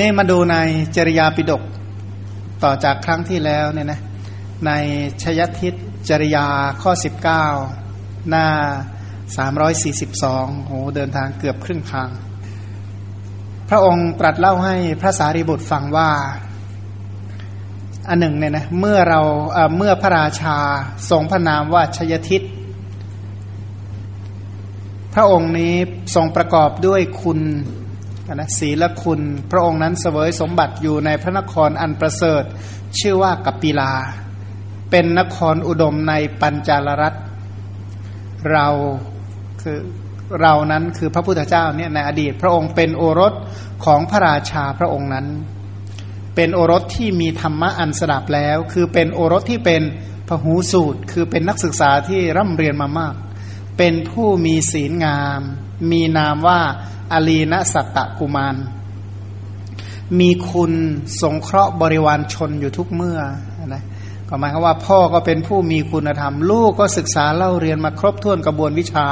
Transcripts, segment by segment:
นี่มาดูในจริยาปิฎกต่อจากครั้งที่แล้วเนี่ยนะในชยทิศจริยาข้อ 19 หน้า 342โหเดินทางเกือบครึ่งทาง พระองค์ตรัสเล่าให้พระสารีบุตรฟังว่า อันหนึ่งเนี่ยนะเมื่อเราเมื่อพระราชาทรงพระนามว่าชยทิศพระองค์นี้ทรงประกอบด้วยคุณ นะศีลคุณ พระองค์นั้นเสวยสมบัติอยู่ในพระนครอันประเสริฐ ชื่อว่ากัปปิลา เป็นนครอุดมในปัญจาลรัตเราคือเรานั้นคือพระพุทธเจ้าเนี่ยในอดีต พระองค์เป็นโอรสของพระราชาพระองค์นั้น เป็นโอรสที่มีธรรมะอันสดับแล้ว คือเป็นโอรสที่เป็นพหูสูตร คือเป็นนักศึกษาที่ร่ำเรียนมามาก เป็นผู้มีศีลงาม มีนามว่า อลีนสัตตกุมาร มีคุณสงเคราะห์บริวารชนอยู่ทุกเมื่อนะก็หมายความว่าพ่อก็เป็นผู้มีคุณธรรม ลูกก็ศึกษาเล่าเรียนมาครบถ้วนกระบวนวิชา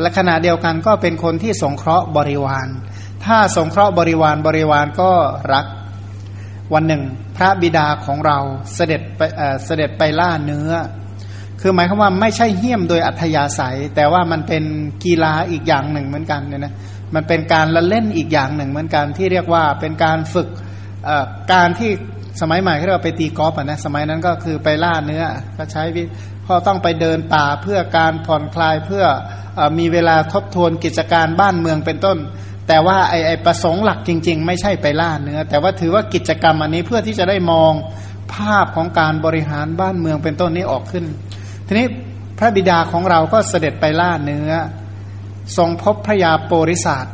และขณะเดียวกันก็เป็นคนที่สงเคราะห์บริวาร ถ้าสงเคราะห์บริวารบริวารก็รักวันหนึ่ง พระบิดาของเราเสด็จไปเสด็จไปล่าเนื้อ คือหมายความว่าไม่ใช่เหี้ยมโดยอัธยาศัย แต่ว่ามันเป็นกีฬาอีกอย่างหนึ่งเหมือนกันเนี่ยนะ มันเป็นการละเล่นอีกอย่างหนึ่งเหมือนกันที่เรียกว่าเป็นการฝึกการที่สมัยใหม่ที่เราไปตีกอล์ฟนะสมัยนั้นก็คือไปล่าเนื้อ ก็ใช้พ่อต้องไปเดินป่าเพื่อการผ่อนคลายเพื่ออมีเวลาทบทวนกิจการบ้านเมืองเป็นต้น แต่ว่าไอไอประสงค์หลักจริง ๆ ไม่ใช่ไปล่าเนื้อ แต่ว่าถือว่ากิจกรรมอันนี้เพื่อที่จะได้มองภาพของการบริหารบ้านเมืองเป็นต้นนี้ออกขึ้น ทีนี้พระบิดาของเราก็เสด็จไปล่าเนื้อ ทรงพบพระยาโปริศาส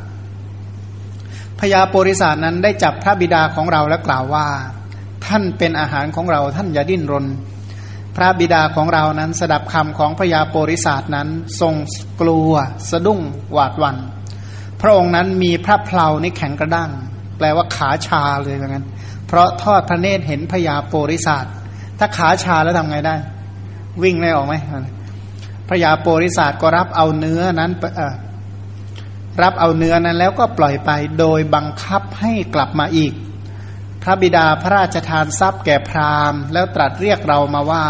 พระยาโปริศาสนั้นได้จับพระบิดาของเราและกล่าวว่า ท่านเป็นอาหารของเราท่านอย่าดิ้นรน พระบิดาของเรานั้นสดับคำของพระยาโปริศาสนั้น ทรงกลัว สะดุ้งหวาดวัน พระองค์นั้นมีพระเพลานี่แข็งกระด้างแปลว่าขาชาเลยเหมือนกันเพราะทอดพระเนตรเห็นพระยาโปริศาสถ้าขาชาแล้วทำไงได้ วิ่งได้ออกไหม พระยาโปริศาสก็รับเอาเนื้อนั้นรับเอาเนื้อนั้นแล้วก็ปล่อยไปโดยบังคับให้กลับมาอีก พระบิดาพระราชทานทรัพย์แก่พราหมณ์ แล้วตรัสเรียกเรามาว่า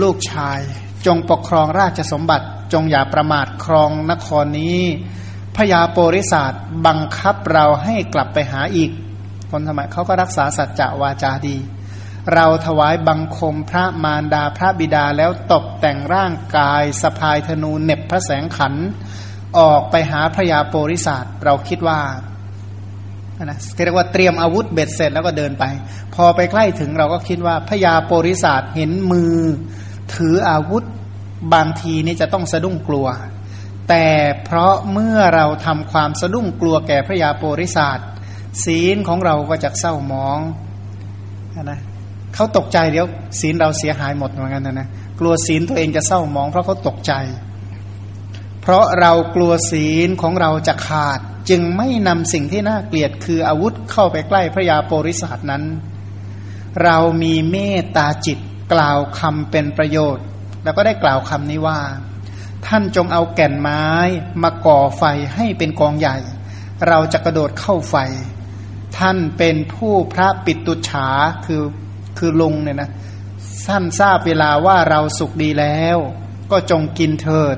ลูกชายจงปกครองราชสมบัติจงอย่าประมาทครองนครนี้พญาโปริศาสบังคับเราให้กลับไปหาอีกคนสมัยเขาก็รักษาสัจจะวาจาดี เราถวายบังคมพระมารดาพระบิดาแล้วตกแต่งร่างกายสะพายธนูเน็บพระแสงขัน ออกไปหาพระยาโปริศาสเราคิดว่านะเรียกว่าเตรียมอาวุธเบ็ดเสร็จแล้วก็เดินไป พอไปใกล้ถึงเราก็คิดว่าพระยาโปริศาสเห็นมือ ถืออาวุธบางทีนี่จะต้องสะดุ้งกลัว แต่เพราะเมื่อเราทำความสะดุ้งกลัวแก่พระยาโปริศาสศีลของเราก็จะเศร้ามองนะ เขาตกใจเดี๋ยวศีลเราเสียหายหมดเหมือนกันนะนะกลัวศีลตัวเองจะเศร้ามอง เพราะเขาตกใจ เพราะเรากลัวศีลของเราจะขาด จึงไม่นำสิ่งที่น่าเกลียดคืออาวุธเข้าไปใกล้พระยาโปริศาสนั้น เรามีเมตตาจิตกล่าวคำเป็นประโยชน์ แล้วก็ได้กล่าวคำนี้ว่า ท่านจงเอาแก่นไม้มาก่อไฟให้เป็นกองใหญ่ เราจะกระโดดเข้าไฟ ท่านเป็นผู้พระปิตุฉาคือ คือลุงเนี่ยนะท่านทราบเวลาว่าเราสุขดีแล้ว ก็จงกินเถิด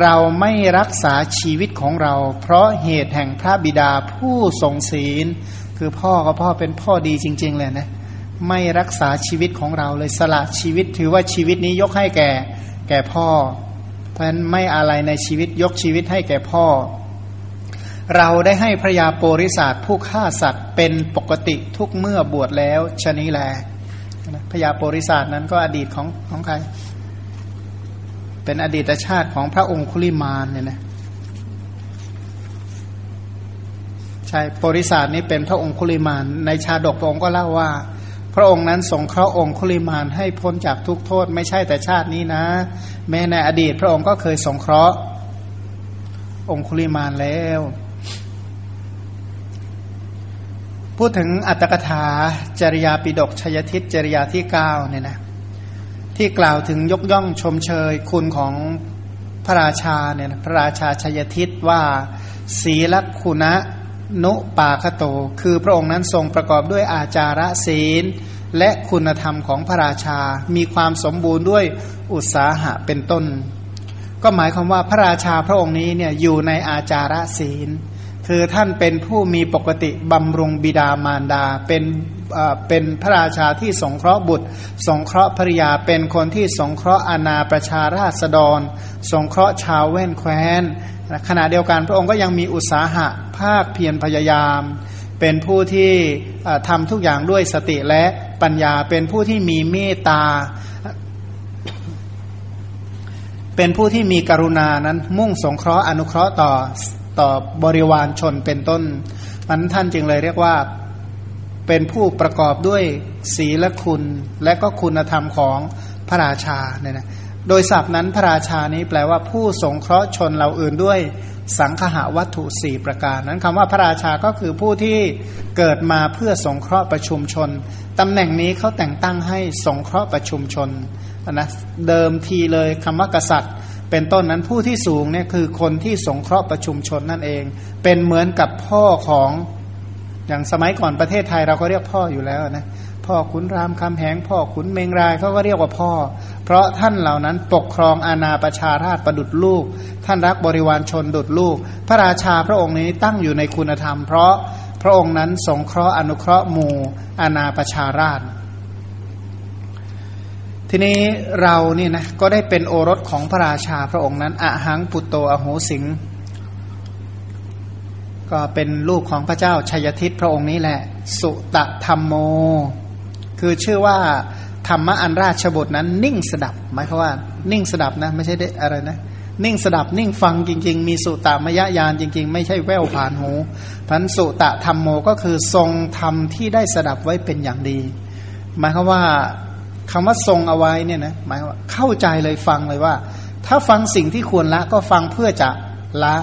เราไม่รักษาชีวิตของเรา เพราะเหตุแห่งพระบิดาผู้ทรงศีล คือพ่อก็พ่อเป็นพ่อดีจริง ๆ เลยนะไม่รักษาชีวิตของเราเลยสละชีวิตถือว่าชีวิตนี้ยกให้แก่ แก่พ่อ เพราะฉะนั้นไม่อะไรในชีวิตยกชีวิตให้แก่พ่อ เราได้ให้พระยาโปริศาสผู้ฆ่าสัตว์เป็นปกติทุกเมื่อบวชแล้วชนี้แลพระยาโปริศาสนั้นก็อดีตของของใคร เป็นอดีตชาติของพระองคุลิมานเนี่ยนะใช่โปริศาสนี้เป็นพระองคุลิมาน ในชาดกพระองค์ก็เล่าว่า พระองค์นั้นสงเคราะห์องคุลิมานให้พ้นจากทุกโทษ ไม่ใช่แต่ชาตินี้นะ แม้ในอดีตพระองค์ก็เคยสงเคราะห์องคุลิมานแล้ว พูดถึงอัตถกถาจริยาปิดกชยทิศจริยาที่เก้าเนี่ยนะที่กล่าวถึงยกย่องชมเชยคุณของพระราชาเนี่ยนะพระราชาชยทิศว่าศีลคุณะนุปาคโต คือพระองค์นั้นทรงประกอบด้วยอาจาระศีล และคุณธรรมของพระราชา มีความสมบูรณ์ด้วยอุตสาหะเป็นต้น ก็หมายความว่าพระราชาพระองค์นี้เนี่ยอยู่ในอาจาระศีล คือท่านเป็นผู้มีปกติบำรุงบิดามารดา เป็นเป็นพระราชาที่สงเคราะห์บุตร สงเคราะห์ภริยาเป็นคนที่สงเคราะห์อาณาประชาราษฎร สงเคราะห์ชาวแว่นแคว้นขณะเดียวกันพระองค์ก็ยังมีอุตสาหะภาคเพียรพยายาม เป็นผู้ที่ทำทุกอย่างด้วยสติและปัญญาเป็นผู้ที่มีเมตตาเป็นผู้ที่มีกรุณานั้นมุ่งสงเคราะห์อนุเคราะห์ต่อ ต่อบริวารชนเป็นต้นมันท่านจึงเลยเรียกว่าเป็นผู้ประกอบด้วยศีลคุณ และก็คุณธรรมของพระราชาเนี่ยนะโดยศัพท์นั้นพระราชานี้แปลว่าผู้สงเคราะห์ชนเราอื่นด้วยสังคหวัตถุสี่ประการ นั้นคำว่าพระราชาก็คือผู้ที่เกิดมาเพื่อสงเคราะห์ประชุมชนตำแหน่งนี้เขาแต่งตั้งให้สงเคราะห์ประชุมชนนะเดิมทีเลยคำว่ากษัตริย์ เป็นต้นนั้นผู้ที่สูงเนี่ยคือคนที่สงเคราะห์ประชุมชนนั่นเอง เป็นเหมือนกับพ่อของอย่างสมัยก่อนประเทศไทยเราก็เรียกพ่ออยู่แล้วนะพ่อขุนรามคำแหงพ่อขุนเมงรายเขาก็เรียกว่าพ่อ เพราะท่านเหล่านั้นปกครองอาณาประชาราชประดุดลูก ท่านรักบริวารชนดุดลูก พระราชาพระองค์นี้ตั้งอยู่ในคุณธรรม เพราะพระองค์นั้นสงเคราะห์อนุเคราะห์หมู่อาณาประชาราช ทีนี้เรานี่นะก็ได้เป็นโอรสของพระราชาพระองค์นั้นอะหังปุตโตอโหสิง ก็เป็นลูกของพระเจ้าชัยทิตพระองค์นี้แหละ สุตะธรรมโม คือชื่อว่าธรรมะอันราชบุตรนั้น นิ่งสดับหมายความว่า นิ่งสดับนะ ไม่ใช่ได้อะไรนะ นิ่งสดับนิ่งฟังจริง ๆ มีสุตะมยญาณจริง ๆ ไม่ใช่แววผ่านหูพันสุตะธรรมโมก็คือทรงธรรมที่ได้สดับไว้เป็นอย่างดีหมายความว่า คำว่าทรงเอาไว้เนี่ยนะหมายว่าเข้าใจเลยฟังเลยว่า ถ้าฟังสิ่งที่ควรละก็ฟังเพื่อจะละ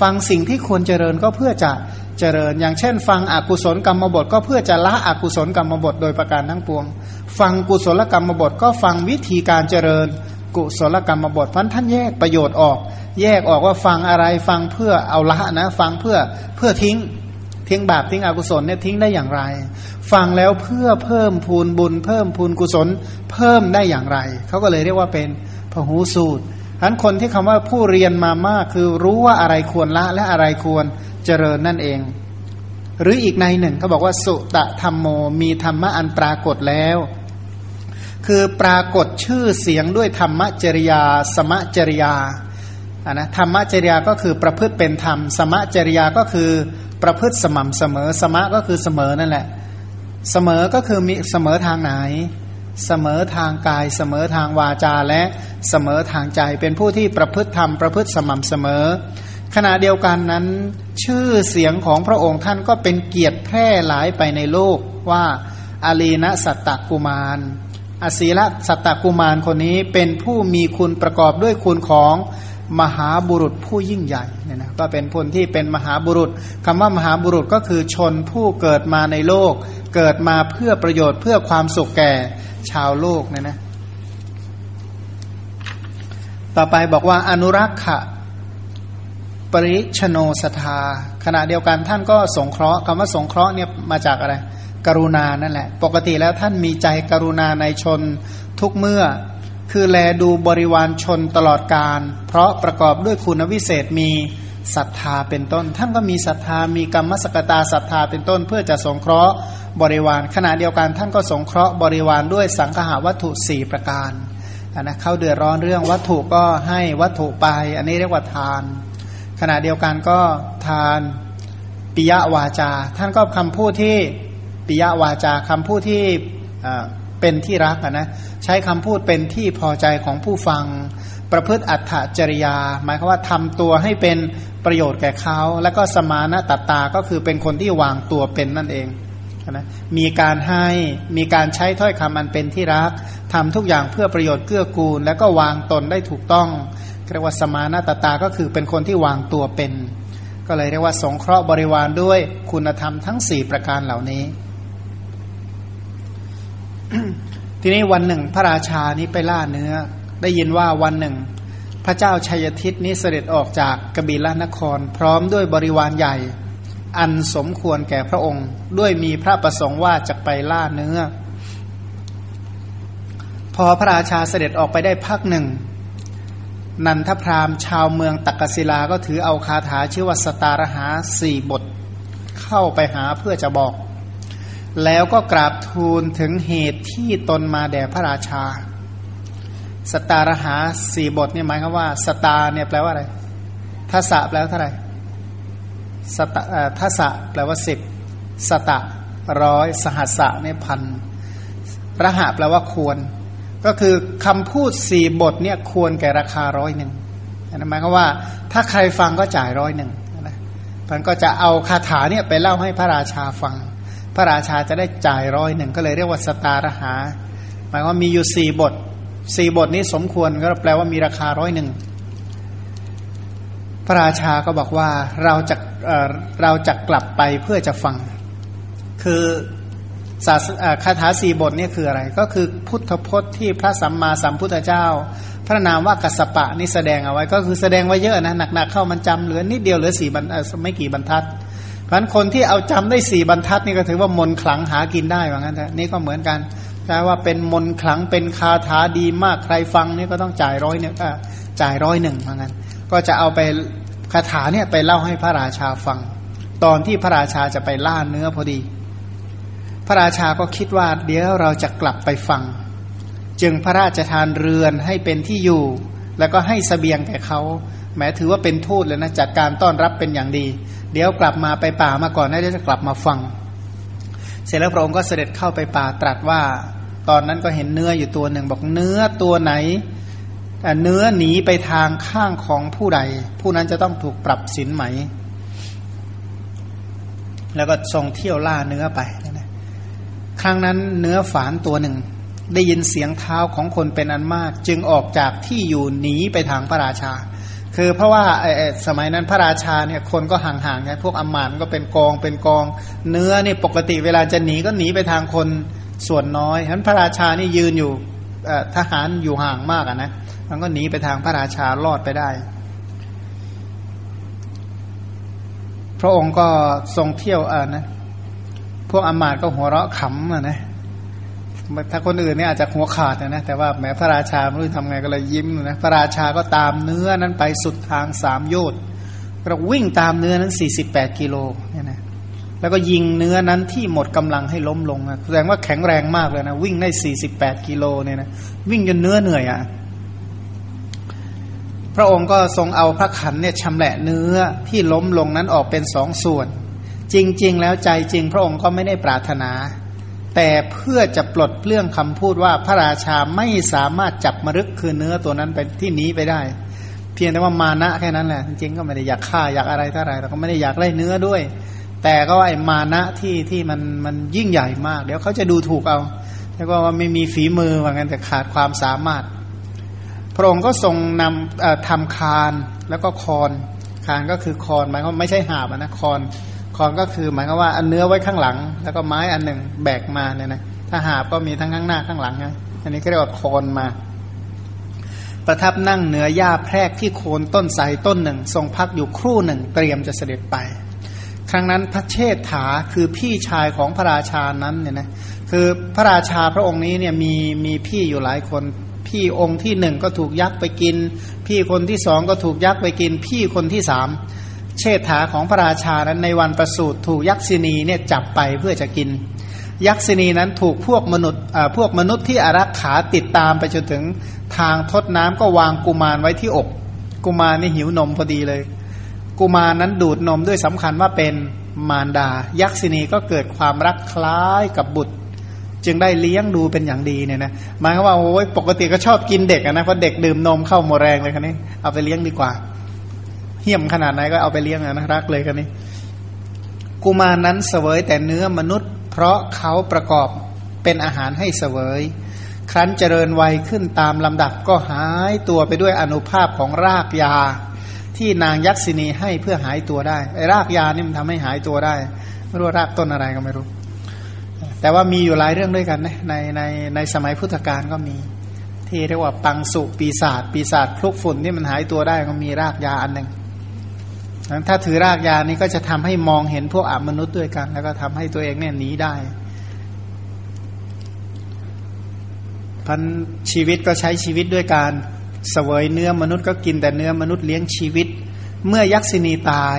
ฟังสิ่งที่ควรเจริญก็เพื่อจะเจริญ อย่างเช่น ฟังอกุศลกรรมบทก็เพื่อจะละอกุศลกรรมบทโดยประการทั้งปวง ฟังกุศลกรรมบทก็ฟังวิธีการเจริญ กุศลกรรมบทพันท่านแยกประโยชน์ออก แยกออกว่าฟังอะไรฟังเพื่อเอาละนะ ฟังเพื่อเพื่อทิ้ง ทิ้งบาปทิ้งอกุศลเนี่ยทิ้งได้อย่างไร ฟังแล้วเพื่อเพิ่มพูนบุญ เพิ่มพูนกุศล เพิ่มได้อย่างไร เขาก็เลยเรียกว่าเป็นพหูสูตรฉะนั้นคนที่คำว่าผู้เรียนมามากคือรู้ว่าอะไรควรละและอะไรควรเจริญนั่นเอง หรืออีกในหนึ่งเขาบอกว่าสุตะธรรมโมมีธรรมะอันปรากฏแล้ว คือปรากฏชื่อเสียงด้วยธรรมจริยา สมจริยา อ่านะธรรมจริยาก็คือประพฤติเป็นธรรม สมจริยาก็คือประพฤติสม่ำเสมอ สมะก็คือเสมอนั่นแหละ เสมอก็คือมีเสมอทางไหน เสมอทางกาย เสมอทางวาจาและเสมอทางใจ เป็นผู้ที่ประพฤติธรรมประพฤติสม่ำเสมอ ขณะเดียวกันนั้นชื่อเสียงของพระองค์ท่านก็เป็นเกียรติแพร่หลายไปในโลกว่าอาลีนะสัตตกุมารอศีละสัตตกุมารคนนี้เป็นผู้มีคุณประกอบด้วยคุณของ มหาบุรุษผู้ยิ่งใหญ่เนี่ยนะก็เป็นพลที่เป็นมหาบุรุษคำว่ามหาบุรุษก็คือชนผู้เกิดมาในโลก เกิดมาเพื่อประโยชน์เพื่อความสุขแก่ชาวโลกเนี่ยนะต่อไปบอกว่าอนุรักษ์ะปริชโนสทา ขณะเดียวกันท่านก็สงเคราะห์คำว่าสงเคราะห์เนี่ยมาจากอะไร กรุณานั่นแหละ ปกติแล้วท่านมีใจกรุณาในชนทุกเมื่อ คือแลดูบริวารชนตลอดการ เพราะประกอบด้วยคุณวิเศษมีศรัทธาเป็นต้น ท่านก็มีศรัทธามีกรรมสกตาศรัทธาเป็นต้น เพื่อจะสงเคราะห์บริวาร ขณะเดียวกันท่านก็สงเคราะห์บริวารด้วยสังหาวัตถุสี่ประการนะเข้าเดือดร้อนเรื่องวัตถุก็ให้วัตถุไป อันนี้เรียกว่าทาน ขณะเดียวกันก็ทานปิยวาจา ท่านก็คำพูดที่ปิยวาจาคำพูดที่ เป็นที่รักนะใช้คำพูดเป็นที่พอใจของผู้ฟัง ประพฤติอัตถจริยา หมายความว่าทำตัวให้เป็นประโยชน์แก่เขา แล้วก็สมานะตัตตาก็คือเป็นคนที่วางตัวเป็นนั่นเองนะมีการให้มีการใช้ถ้อยคำอันเป็นที่รักทำทุกอย่างเพื่อประโยชน์เกื้อกูล แล้วก็วางตนได้ถูกต้องเรียกว่าสมานาตตาก็คือเป็นคนที่วางตัวเป็น ก็เลยเรียกว่าสงเคราะห์บริวารด้วยคุณธรรมทั้งสี่ประการเหล่านี้ ทีนี้วันหนึ่งพระราชานี้ไปล่าเนื้อ ได้ยินว่าวันหนึ่ง พระเจ้าชัยทิตนี้เสด็จออกจากกบิลนคร พร้อมด้วยบริวารใหญ่ อันสมควรแก่พระองค์ ด้วยมีพระประสงค์ว่าจะไปล่าเนื้อ พอพระราชาเสด็จออกไปได้พักหนึ่ง นันทพรามชาวเมืองตักกศิลาก็ถือเอาคาถาชื่อว่าสตารหาสี่บท เข้าไปหาเพื่อจะบอก แล้วก็กราบทูลถึงเหตุที่ตนมาแด่พระราชา สตารหาสี่บทเนี่ยหมายความว่า สตาเนี่ยแปลว่าอะไรทัศะแปลว่าเท่าไหร่สตทัศะแปลว่าสิบสตะร้อยสหัสะเนี่ยพันระหะแปลว่าควร ก็คือคำพูดสี่บทเนี่ยควรแก่ราคาร้อยหนึ่งนั่นหมายความว่า ถ้าใครฟังก็จ่ายร้อยหนึ่งนะมันก็จะเอาคาถาเนี่ยไปเล่าให้พระราชาฟัง พระราชาจะได้จ่ายร้อยหนึ่งก็เลยเรียกว่าสตารหา หมายว่ามีอยู่สี่บทสี่บทนี้สมควรก็แปลว่ามีราคาร้อยหนึ่งพระราชาก็บอกว่าเราจะเราจะกลับไปเพื่อจะฟัง คือศาสคาถาสี่บทนี่คืออะไร ก็คือพุทธพจน์ที่พระสัมมาสัมพุทธเจ้า พระนามว่ากัสปะนี่แสดงเอาไว้ ก็คือแสดงไว้เยอะนะหนักๆเข้ามันจำเหลือนิดเดียวเหลือสี่บรรไม่กี่บรรทัดเพันคนที่เอาจำได้สี่บรรทัดนี่ก็ถือว่ามนขลังหากินได้ว่างั้นแต่นี่ก็เหมือนกันแปลว่าเป็นมนขลังเป็นคาถาดีมากใครฟังนี่ก็ต้องจ่ายร้อยเนี่ยจ่ายร้อยหนึ่งว่างั้น ก็จะเอาไปคาถาเนี่ยไปเล่าให้พระราชาฟัง ตอนที่พระราชาจะไปล่าเนื้อพอดี พระราชาก็คิดว่า เดี๋ยวเราจะกลับไปฟัง จึงพระราชทานเรือนให้เป็นที่อยู่ แล้วก็ให้สเสบียงแก่เขา แม้ถือว่าเป็นทูตเลยนะจัดการต้อนรับเป็นอย่างดี เดี๋ยวกลับมาไปป่ามาก่อนได้จะกลับมาฟัง เสร็จแล้วพระองค์ก็เสด็จเข้าไปป่าตรัสว่า ตอนนั้นก็เห็นเนื้ออยู่ตัวหนึ่งบอกเนื้อตัวไหนเนื้อหนีไปทางข้างของผู้ใด ผู้นั้นจะต้องถูกปรับสินไหม แล้วก็ทรงเที่ยวล่าเนื้อไปครั้งนั้นเนื้อฝานตัวหนึ่ง ได้ยินเสียงเท้าของคนเป็นอันมาก จึงออกจากที่อยู่หนีไปทางพระราชา คือเพราะว่าสมัยนั้นพระราชาเนี่ยคนก็ห่างๆไงพวกอมานก็เป็นกองเป็นกอง เนื้อนี่ปกติเวลาจะหนีก็หนีไปทางคนส่วนน้อยฉะนั้นพระราชานี่ยืนอยู่ทหารอยู่ห่างมากนะมันก็หนีไปทางพระราชารอดไปได้ พระองค์ก็ทรงเที่ยวอ่านะพวกอมาตก็หัวเราะขำอะนะ ถ้าคนอื่นเนี่ยอาจจะหัวขาดนะแต่ว่าแม้พระราชาไม่รู้ทำไงก็เลยยิ้มนะพระราชาก็ตามเนื้อนั้นไปสุดทางสามโยชน์เราวิ่งตามเนื้อนั้นสี่สิบแปดกิโลเนี่ยนะแล้วก็ยิงเนื้อนั้นที่หมดกำลังให้ล้มลงแสดงว่าแข็งแรงมากเลยนะวิ่งได้สี่สิบแปดกิโลเนี่ยนะวิ่งจนเนื้อเหนื่อยอะ่ะพระองค์ก็ทรงเอาพระขันเนี่ยชำแหละเนื้อที่ล้มลงนั้นออกเป็นสองส่วน จริง ๆ แล้วใจจริง พระองค์ก็ไม่ได้ปรารถนา แต่เพื่อจะปลดเปลื้องคำพูดว่าพระราชาไม่สามารถจับมรึกคือเนื้อตัวนั้นไปที่นี้ไปได้ เพียงแต่ว่ามานะแค่นั้นแหละจริงๆก็ไม่ได้อยากฆ่าอยากอะไรเท่าไรแต่ก็ไม่ได้อยากได้เนื้อด้วย แต่ก็ไอ้มานะที่ที่มันมันยิ่งใหญ่มาก เดี๋ยวเขาจะดูถูกเอาแล้วก็ว่าไม่มีฝีมือว่างั้นแต่ขาดความสามารถ พระองค์ก็ทรงนำทำคานแล้วก็คอนคานก็คือคอนหมายว่าไม่ใช่หาบนะคอน คอนก็คือหมายความว่าอันเนื้อไว้ข้างหลัง แล้วก็ไม้อันหนึ่งแบกมาเนี่ยนะถ้าหาบก็มีทั้งข้างหน้าข้างหลังไงอันนี้ก็เรียกว่าคอนมา ประทับนั่งเหนือหญ้าแพรกที่โคนต้นไทรต้นหนึ่ง ทรงพักอยู่ครู่หนึ่ง เตรียมจะเสด็จไป ครั้งนั้นพระเชษฐาคือพี่ชายของพระราชานั้นเนี่ยนะคือพระราชาพระองค์นี้เนี่ยมีมีพี่อยู่หลายคนพี่องค์ที่หนึ่งก็ถูกยักษ์ไปกิน พี่คนที่สองก็ถูกยักษ์ไปกิน พี่คนที่สาม เชษฐาของพระราชานั้นในวันประสูติถูกยักษินีเนี่ยจับไปเพื่อจะกิน ยักษินีนั้นถูกพวกมนุษย์พวกมนุษย์ที่อารักขาติดตามไปจนถึงทางทดน้ำก็วางกุมารไว้ที่อก กุมารนี่หิวนมพอดีเลย กุมารนั้นดูดนมด้วยสำคัญว่าเป็นมารดา ยักษินีก็เกิดความรักคล้ายกับบุตร จึงได้เลี้ยงดูเป็นอย่างดีเนี่ยนะหมายความว่าโอ้ยปกติก็ชอบกินเด็กนะเพราะเด็กดื่มนมเข้าหมดแรงเลยคันนี้เอาไปเลี้ยงดีกว่า เหี้ยมขนาดไหนก็เอาไปเลี้ยงนะรักเลยคันนี้ กุมารนั้นเสวยแต่เนื้อมนุษย์ เพราะเขาประกอบเป็นอาหารให้เสวย ครั้นเจริญวัยขึ้นตามลำดับก็หายตัวไปด้วยอนุภาพของรากยา ที่นางยักษินีให้เพื่อหายตัวได้ไอ้รากยานี่มันทำให้หายตัวได้ไม่รู้รากต้นอะไรก็ไม่รู้ แต่ว่ามีอยู่หลายเรื่องด้วยกันนะในในในสมัยพุทธกาลก็มีที่เรียกว่าปังสุปีศาจปีศาจคลุกฝุ่นที่มันหายตัวได้ก็มีรากยาอันหนึ่ง ถ้าถือรากยานี้ก็จะทำให้มองเห็นพวกอมนุษย์ด้วยกัน แล้วก็ทำให้ตัวเองเนี่ยหนีได้พันชีวิตก็ใช้ชีวิตด้วยการเสวยเนื้อมนุษย์ก็กินแต่เนื้อมนุษย์เลี้ยงชีวิต เมื่อยักษินีตาย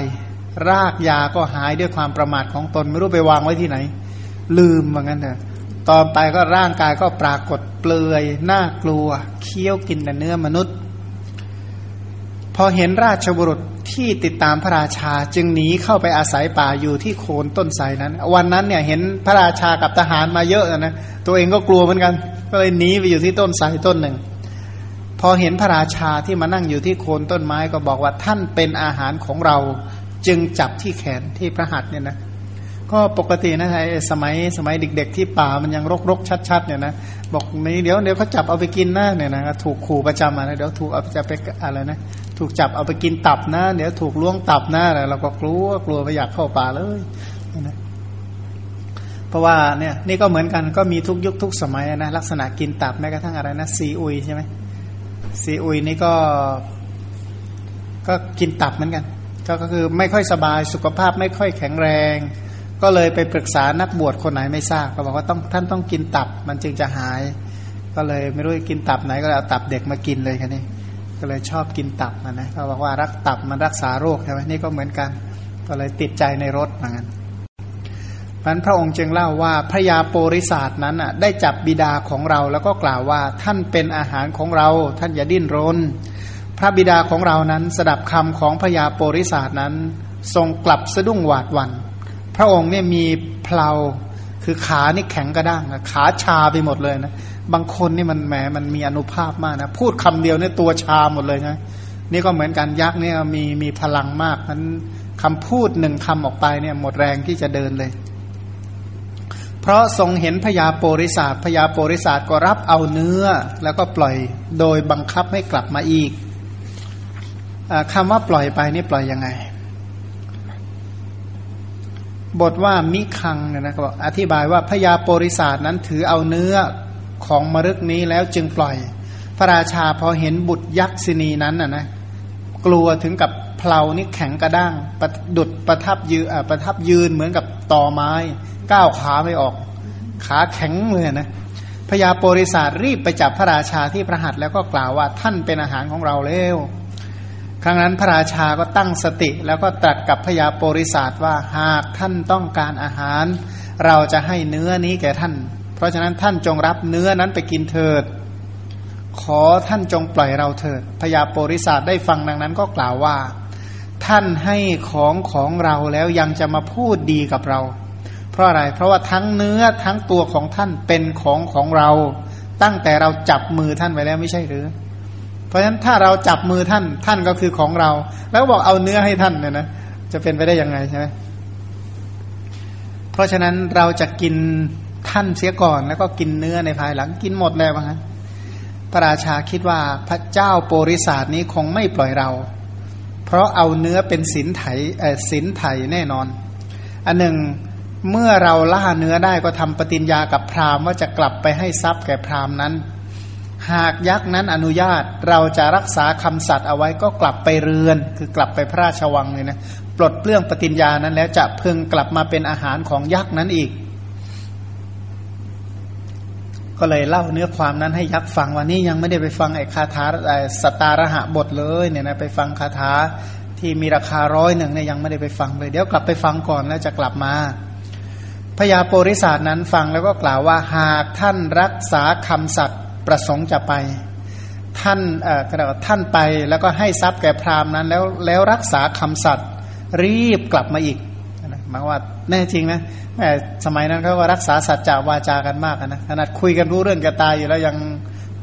รากยาก็หายด้วยความประมาทของตนไม่รู้ไปวางไว้ที่ไหน ลืมว่างั้นเถอะตอนไปก็ร่างกายก็ปรากฏเปลือยน่ากลัว เคี้ยวกินแต่เนื้อมนุษย์ พอเห็นราชบุรุษที่ติดตามพระราชาจึงหนีเข้าไปอาศัยป่าอยู่ที่โคนต้นไทรนั้น วันนั้นเนี่ยเห็นพระราชากับทหารมาเยอะนะตัวเองก็กลัวเหมือนกัน ก็เลยหนีไปอยู่ที่ต้นไทรต้นหนึ่ง พอเห็นพระราชาที่มานั่งอยู่ที่โคนต้นไม้ก็บอกว่าท่านเป็นอาหารของเราจึงจับที่แขนที่พระหัตถ์เนี่ยนะ ก็ปกตินะไอ้สมัยสมัยเด็ก ๆ ที่ป่ามันยังรกๆชัดๆเนี่ยนะบอกนี่เดี๋ยวเดี๋ยวเขาจับเอาไปกินนะเนี่ยนะถูกขู่ประจำนะเดี๋ยวถูกเอาจะไปอะไรนะถูกจับเอาไปกินตับนะ เดี๋ยวถูกล้วงตับนะอะไรเราก็กลัวกลัวไม่อยากเข้าป่าเลยนะเพราะว่าเนี่ยนี่ก็เหมือนกันก็มีทุกยุคทุกสมัยนะลักษณะกินตับแม้กระทั่งอะไรนะซีอุยใช่ไหมซีอุยนี่ก็ก็กินตับเหมือนกันก็คือไม่ค่อยสบายสุขภาพไม่ค่อยแข็งแรง ก็เลยไปปรึกษานักบวชคนไหนไม่ทราบก็บอกว่าต้องท่านต้องกินตับมันจึงจะหาย ก็เลยไม่รู้กินตับไหนก็เลยเอาตับเด็กมากินเลยคันนี้ ก็เลยชอบกินตับนะนะเขาบอกว่ารักตับมันรักษาโรคใช่ไหมนี่ก็เหมือนกัน ก็เลยติดใจในรสเหมือนกันมันพระองค์จึงเล่าว่าพระยาโปริศาสนั้นอะได้จับบิดาของเราแล้วก็กล่าวว่าท่านเป็นอาหารของเรา ท่านอย่าดิ้นรน พระบิดาของเรานั้นสดับคำของพระยาโปริศาสนั้น ทรงกลับสะดุ้งหวาดวัน พระองค์เนี่ยมีเพลาคือขานี่แข็งกระด้างขาชาไปหมดเลยนะบางคนนี่มันแหมมันมีอนุภาพมากนะพูดคำเดียวเนี่ยตัวชาหมดเลยนะนี่ก็เหมือนกันยักษ์เนี่ยมีมีพลังมากนั้นคำพูดหนึ่งคำออกไปเนี่ยหมดแรงที่จะเดินเลย เพราะทรงเห็นพญาโปริศาสพญาโปริศาสก็รับเอาเนื้อ แล้วก็ปล่อยโดยบังคับให้กลับมาอีกอคำว่าปล่อยไปนี่ปล่อยยังไง บทว่ามิคังเนี่ยนะก็บอธิบายว่าพญาโปริศาสนั้นถือเอาเนื้อของมรึกนี้แล้วจึงปล่อย พระราชาพอเห็นบุตรยักษินีนั้นน่ะนะกลัวถึงกับเพลานี่แข็งกระด้างประดุดประทับยืนประทับยืนเหมือนกับต่อไม้ก้าวขาไม่ออก ขาแข็งเลยนะพญาโปริศาสรีบไปจับพระราชาที่พระหัตแล้วก็กล่าวว่าท่านเป็นอาหารของเราแล้ว ครั้งนั้นพระราชาก็ตั้งสติ แล้วก็ตรัสกับพญาโปริศาสว่าหากท่านต้องการอาหาร เราจะให้เนื้อนี้แก่ท่าน เพราะฉะนั้นท่านจงรับเนื้อนั้นไปกินเถิด ขอท่านจงปล่อยเราเถิดพญาโปริศาสได้ฟังดังนั้นก็กล่าวว่า ท่านให้ของของเราแล้วยังจะมาพูดดีกับเรา เพราะอะไร เพราะว่าทั้งเนื้อทั้งตัวของท่านเป็นของของเรา ตั้งแต่เราจับมือท่านไว้แล้วไม่ใช่หรือ ราะฉะนั้นถ้าเราจับมือท่านท่านก็คือของเรา แล้วบอกเอาเนื้อให้ท่านเนี่ยนะจะเป็นไปได้ยังไงใช่ไหมเพราะฉะนั้นเราจะกินท่านเสียก่อน แล้วก็กินเนื้อในภายหลังกินหมดแล้วมั้งพระราชาคิดว่าพระเจ้าโปริศาสนี้คงไม่ปล่อยเรา เพราะเอาเนื้อเป็นสินไถสินไถแน่นอน อันหนึ่งเมื่อเราล่าเนื้อได้ก็ทำปฏิญญากับพราหมณ์ว่าจะกลับไปให้ทรัพย์แก่พราหมณ์นั้น หากยักษ์นั้นอนุญาตเราจะรักษาคำสัตย์เอาไว้ก็กลับไปเรือน คือกลับไปพระราชวังเลยนะปลดเปลื้องปฏิญญานั้นแล้วจะพึงกลับมาเป็นอาหารของยักษ์นั้นอีก ก็เลยเล่าเนื้อความนั้นให้ยักษ์ฟังวันนี้ยังไม่ได้ไปฟังไอ้คาถาไอ้สตาระหะบทเลยเนี่ยนะไปฟังคาถาที่มีราคาร้อยหนึ่งเนี่ยยังไม่ได้ไปฟังเลย เดี๋ยวกลับไปฟังก่อนแล้วจะกลับมาพญาโปริศาสนั้นฟังแล้วก็กล่าวว่าหากท่านรักษาคำสัตย์ ประสงค์จะไป ท่านเอ่อกล่าวท่านไปแล้วก็ให้ทรัพย์แก่พราหมณ์นั้น แล้วแล้วรักษาคำสัตย์รีบกลับมาอีกหมายว่าแน่จริงนะแม่สมัยนั้นเขาก็รักษาสัจจะวาจากันมากนะขนาดคุยกันรู้เรื่องกันตายอยู่แล้วยัง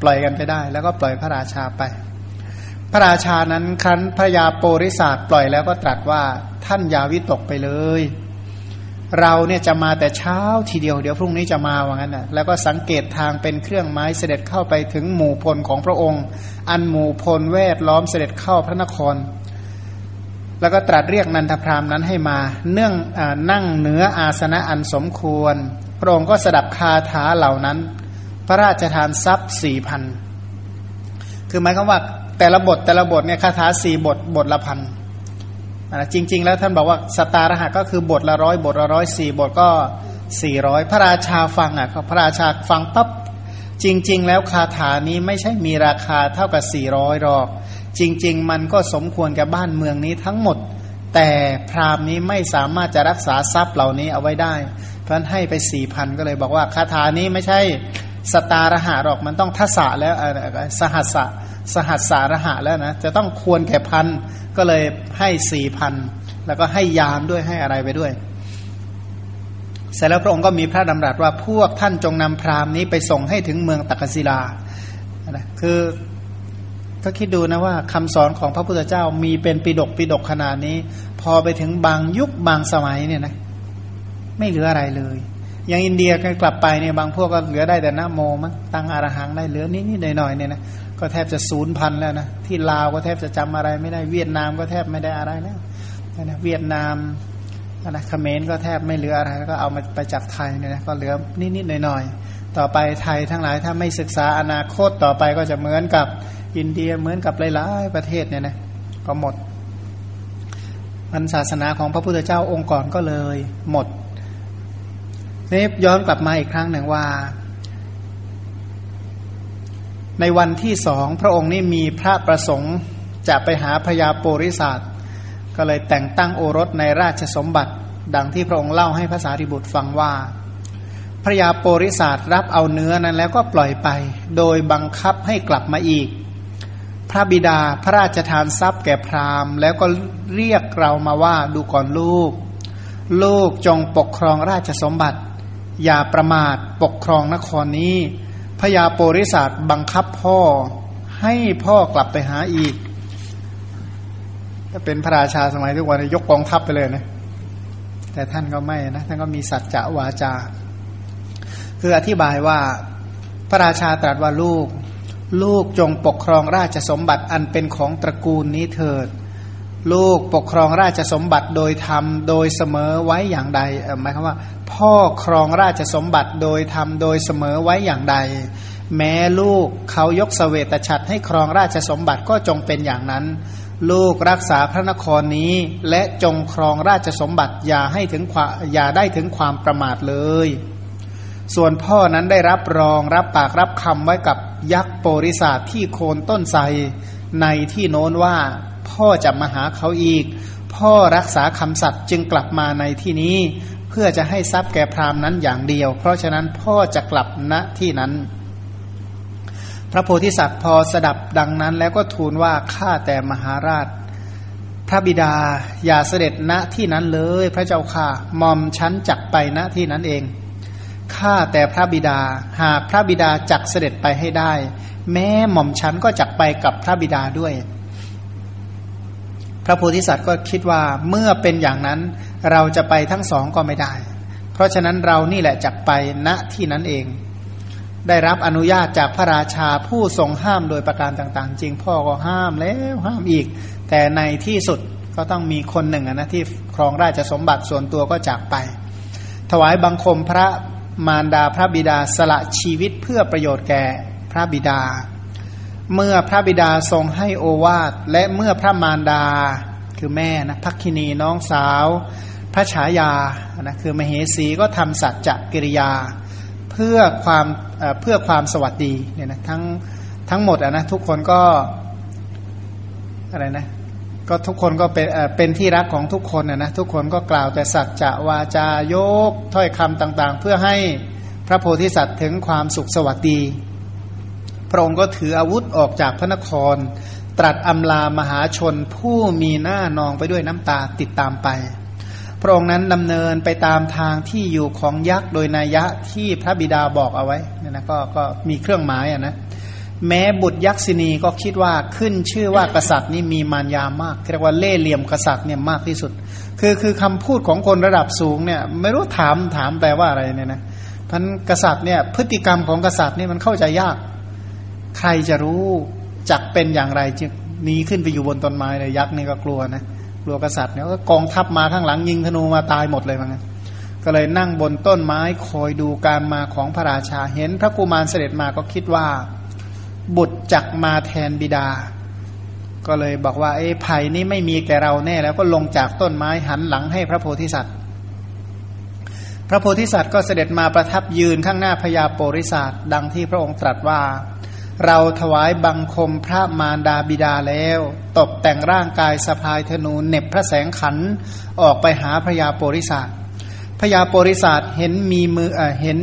ปล่อยกันไปได้ แล้วก็ปล่อยพระราชาไป พระราชานั้นครั้นพระยาโปริศาสปล่อยแล้วก็ตรัสว่าท่านยาวิตกไปเลย เราเนี่ยจะมาแต่เช้าทีเดียวเดี๋ยวพรุ่งนี้จะมาว่างั้นนะแล้วก็สังเกตทางเป็นเครื่องไม้เสด็จเข้าไปถึงหมู่พลของพระองค์ อันหมู่พลแวดล้อมเสด็จเข้าพระนคร แล้วก็ตรัสเรียกนันทพรามนั้นให้มา เนื่องอนั่งเหนืออาสนะอันสมควร พระองค์ก็สดับคาถาเหล่านั้น พระราชทานทรัพย์สี่พันคือหมายความว่าแต่ละบทแต่ละบทเนี่ยคาถาสี่บทบทละพัน จริง ๆ แล้วท่านบอกว่าสตารหัสก็คือบทละร้อยบทละร้อยสี่บทก็สี่ร้อยพระราชาฟังอะพระราชาฟังปั๊บจริง ๆ แล้วคาถานี้ไม่ใช่มีราคาเท่ากับสี่ร้อยหรอก จริง ๆ มันก็สมควรกับบ้านเมืองนี้ทั้งหมด แต่พราหมณ์นี้ไม่สามารถจะรักษาทรัพย์เหล่านี้เอาไว้ได้ เพราะนั้นให้ไปสี่พันก็เลยบอกว่าคาถานี้ไม่ใช่สตารหะหรอกมันต้องทัศะแล้วสหัสะ สหัสสารหะแล้วนะ จะต้องควรแก่พันก็เลยให้สี่พันแล้วก็ให้ยามด้วยให้อะไรไปด้วย เสร็จแล้วพระองค์ก็มีพระดำรัสว่าพวกท่านจงนำพราหมณ์นี้ไปส่งให้ถึงเมืองตักศิลานะคือก็คิดดูนะว่าคำสอนของพระพุทธเจ้ามีเป็นปิดกปิดกขนาดนี้ พอไปถึงบางยุคบางสมัยเนี่ยนะไม่เหลืออะไรเลย อย่างอินเดียกลับไปเนี่ยบางพวกก็เหลือได้แต่นะโมมั้งตั้งอารหังได้เหลือนิดนิดหน่อยหน่อยเนี่ยนะ ก็แทบจะศูนย์พันแล้วนะที่ลาวก็แทบจะจำอะไรไม่ได้เวียดนามก็แทบไม่ได้อะไรแล้วนะเวียดนามนะเขมรก็แทบไม่เหลืออะไรก็เอามาไปจากไทยเนี่ยนะก็เหลือนิดนิดหน่อยหน่อยต่อไปไทยทั้งหลายถ้าไม่ศึกษาอนาคตต่อไปก็จะเหมือนกับอินเดียเหมือนกับหลายๆประเทศเนี่ยนะก็หมดมันศาสนาของพระพุทธเจ้าองค์ก่อนก็เลยหมดนี่ย้อนกลับมาอีกครั้งหนึ่งว่า ในวันที่สองพระองค์นี่มีพระประสงค์จะไปหาพญาโปริศาสก็เลยแต่งตั้งโอรสในราชสมบัติ ดังที่พระองค์เล่าให้ภาษาริบุตรฟังว่า พระยาโปริศาสรับเอาเนื้อนั้นแล้วก็ปล่อยไป โดยบังคับให้กลับมาอีก พระบิดาพระราชทานทรัพย์แก่พราหมณ์ แล้วก็เรียกเรามาว่าดูก่อนลูก ลูกจงปกครองราชสมบัติ อย่าประมาทปกครองนครนี้ พญาโปริศาสบังคับพ่อให้พ่อกลับไปหาอีก ถ้าเป็นพระราชาสมัยทุกวันยกกองทัพไปเลยนะ แต่ท่านก็ไม่นะท่านก็มีสัจจะวาจา คืออธิบายว่าพระราชาตรัสว่าลูก ลูกจงปกครองราชสมบัติอันเป็นของตระกูลนี้เถิด ลูกปกครองราชสมบัติโดยธรรมโดยเสมอไว้อย่างใดหมายความว่า พ่อครองราชสมบัติโดยทำโดยเสมอไว้อย่างใด แม้ลูกเขายกสเสวตฉัตรให้ครองราชสมบัติก็จงเป็นอย่างนั้น ลูกรักษาพระนครนี้ และจงครองราชสมบัติอย่าให้ถึงความอย่าได้ถึงความประมาทเลย ส่วนพ่อนั้นได้รับรองรับปากรับคำไว้กับยักษ์โปริศาสที่โคนต้นไทรในที่โน้นว่า พ่อจะมาหาเขาอีก พ่อรักษาคำสัตย์จึงกลับมาในที่นี้ เพื่อจะให้ทรัพย์แก่พราหมณ์นั้นอย่างเดียว เพราะฉะนั้นพ่อจะกลับณที่นั้น พระโพธิสัตว์พอสดับดังนั้นแล้วก็ทูลว่าข้าแต่มหาราชพระบิดาอย่าเสด็จณที่นั้นเลยพระเจ้าค่ะมอมชั้นจักไปณที่นั้นเองข้าแต่พระบิดาหากพระบิดาจักเสด็จไปให้ได้ แม้หม่อมชั้นก็จักไปกับพระบิดาด้วย พระโพธิสัตว์ก็คิดว่าเมื่อเป็นอย่างนั้นเราจะไปทั้งสองก็ไม่ได้ เพราะฉะนั้นเรานี่แหละจักไปณที่นั้นเอง ได้รับอนุญาตจากพระราชาผู้ทรงห้ามโดยประการต่าง ๆ จริงพ่อก็ห้ามแล้วห้ามอีก แต่ในที่สุดก็ต้องมีคนหนึ่งนะที่ครองราชสมบัติส่วนตัวก็จากไป ถวายบังคมพระมารดาพระบิดาสละชีวิตเพื่อประโยชน์แก่พระบิดา เมื่อพระบิดาทรงให้โอวาทและเมื่อพระมารดาคือแม่นะพักคินีน้องสาว พระฉายานะคือมเหสีก็ทำสัจจกิริยา เพื่อความเพื่อความสวัสดีเนี่ยนะทั้งทั้งหมดอะนะทุกคนก็อะไรนะก็ทุกคนก็เป็นเป็นที่รักของทุกคนนะนะทุกคนก็กล่าวแต่สัจจะวาจายกถ้อยคำต่างๆ เพื่อให้พระโพธิสัตว์ถึงความสุขสวัสดี พระองค์ก็ถืออาวุธออกจากพระนคร ตรัสอำลามหาชนผู้มีหน้านองไปด้วยน้ำตาติดตามไป พระองค์นั้นดำเนินไปตามทางที่อยู่ของยักษ์โดยนัยะที่พระบิดาบอกเอาไว้นี่นะก็ก็มีเครื่องหมายอะนะแม้บุตรยักษินีก็คิดว่าขึ้นชื่อว่ากษัตริย์นี่มีมารยามากเรียกว่าเล่เหลี่ยมกษัตริย์เนี่ยมากที่สุด คือคือคำพูดของคนระดับสูงเนี่ยไม่รู้ถามถามแปลว่าอะไรเนี่ยนะพันกษัตริย์เนี่ยพฤติกรรมของกษัตริย์นี่มันเข้าใจยาก ใครจะรู้จักเป็นอย่างไรจึงนี้ขึ้นไปอยู่บนต้นไม้เลยยักษ์นี่ก็กลัวนะกลัวกษัตริย์เนี่ยก็กองทัพมาข้างหลังยิงธนูมาตายหมดเลยมั้งก็เลยนั่งบนต้นไม้คอยดูการมาของพระราชา เห็นพระกุมารเสด็จมาก็คิดว่า บุตรจักมาแทนบิดา ก็เลยบอกว่าเอ้ไผ่นี่ไม่มีแก่เราแน่ แล้วก็ลงจากต้นไม้หันหลังให้พระโพธิสัตว์ พระโพธิสัตว์ก็เสด็จมาประทับยืนข้างหน้าพญาโปริศาสดังที่พระองค์ตรัสว่า เราถวายบังคมพระมารดาบิดาแล้ว ตกแต่งร่างกายสะพายธนูเน็บพระแสงขันออกไปหาพญาโปริศาสพญาโปริศาสเห็นมีมือเอเห็น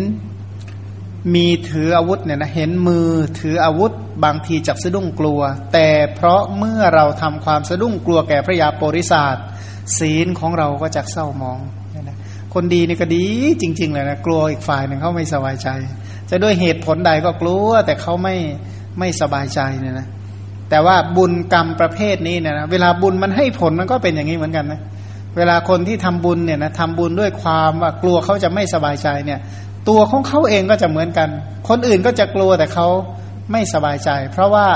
มีถืออาวุธเนี่ยนะเห็นมือถืออาวุธบางทีจับสะดุ้งกลัว แต่เพราะเมื่อเราทำความสะดุ้งกลัวแก่พระยาโปริศาสศีลของเราก็จะเศร้ามอง คนดีนี่ก็ดีจริง ๆ เลยนะกลัวอีกฝ่ายหนึ่งเขาไม่สบายใจ จะด้วยเหตุผลใดก็กลัว แต่เขาไม่ไม่สบายใจเนี่ยนะแต่ว่าบุญกรรมประเภทนี้เนี่ยนะเวลาบุญมันให้ผลมันก็เป็นอย่างนี้เหมือนกันนะเวลาคนที่ทำบุญเนี่ยนะทำบุญด้วยความว่ากลัวเขาจะไม่สบายใจเนี่ย ตัวของเขาเองก็จะเหมือนกัน คนอื่นก็จะกลัวแต่เขาไม่สบายใจ เพราะว่า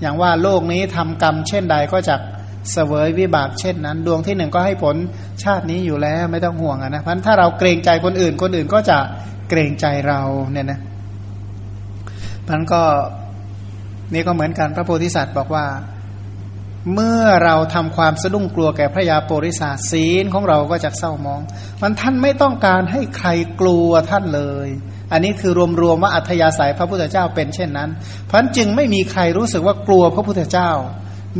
อย่างว่าโลกนี้ทำกรรมเช่นใดก็จะเสวยวิบากเช่นนั้น ดวงที่หนึ่งก็ให้ผลชาตินี้อยู่แล้วไม่ต้องห่วงนะเพราะถ้าเราเกรงใจคนอื่น คนอื่นก็จะเกรงใจเราเนี่ยนะ มันก็นี่ก็เหมือนกันพระโพธิสัตว์บอกว่า เมื่อเราทำความสะดุ้งกลัวแก่พระยาโปริศาศีลของเราก็จะเศร้ามอง มันท่านไม่ต้องการให้ใครกลัวท่านเลย อันนี้คือรวมๆว่าอัธยาศัยพระพุทธเจ้าเป็นเช่นนั้น เพราะจึงไม่มีใครรู้สึกว่ากลัวพระพุทธเจ้า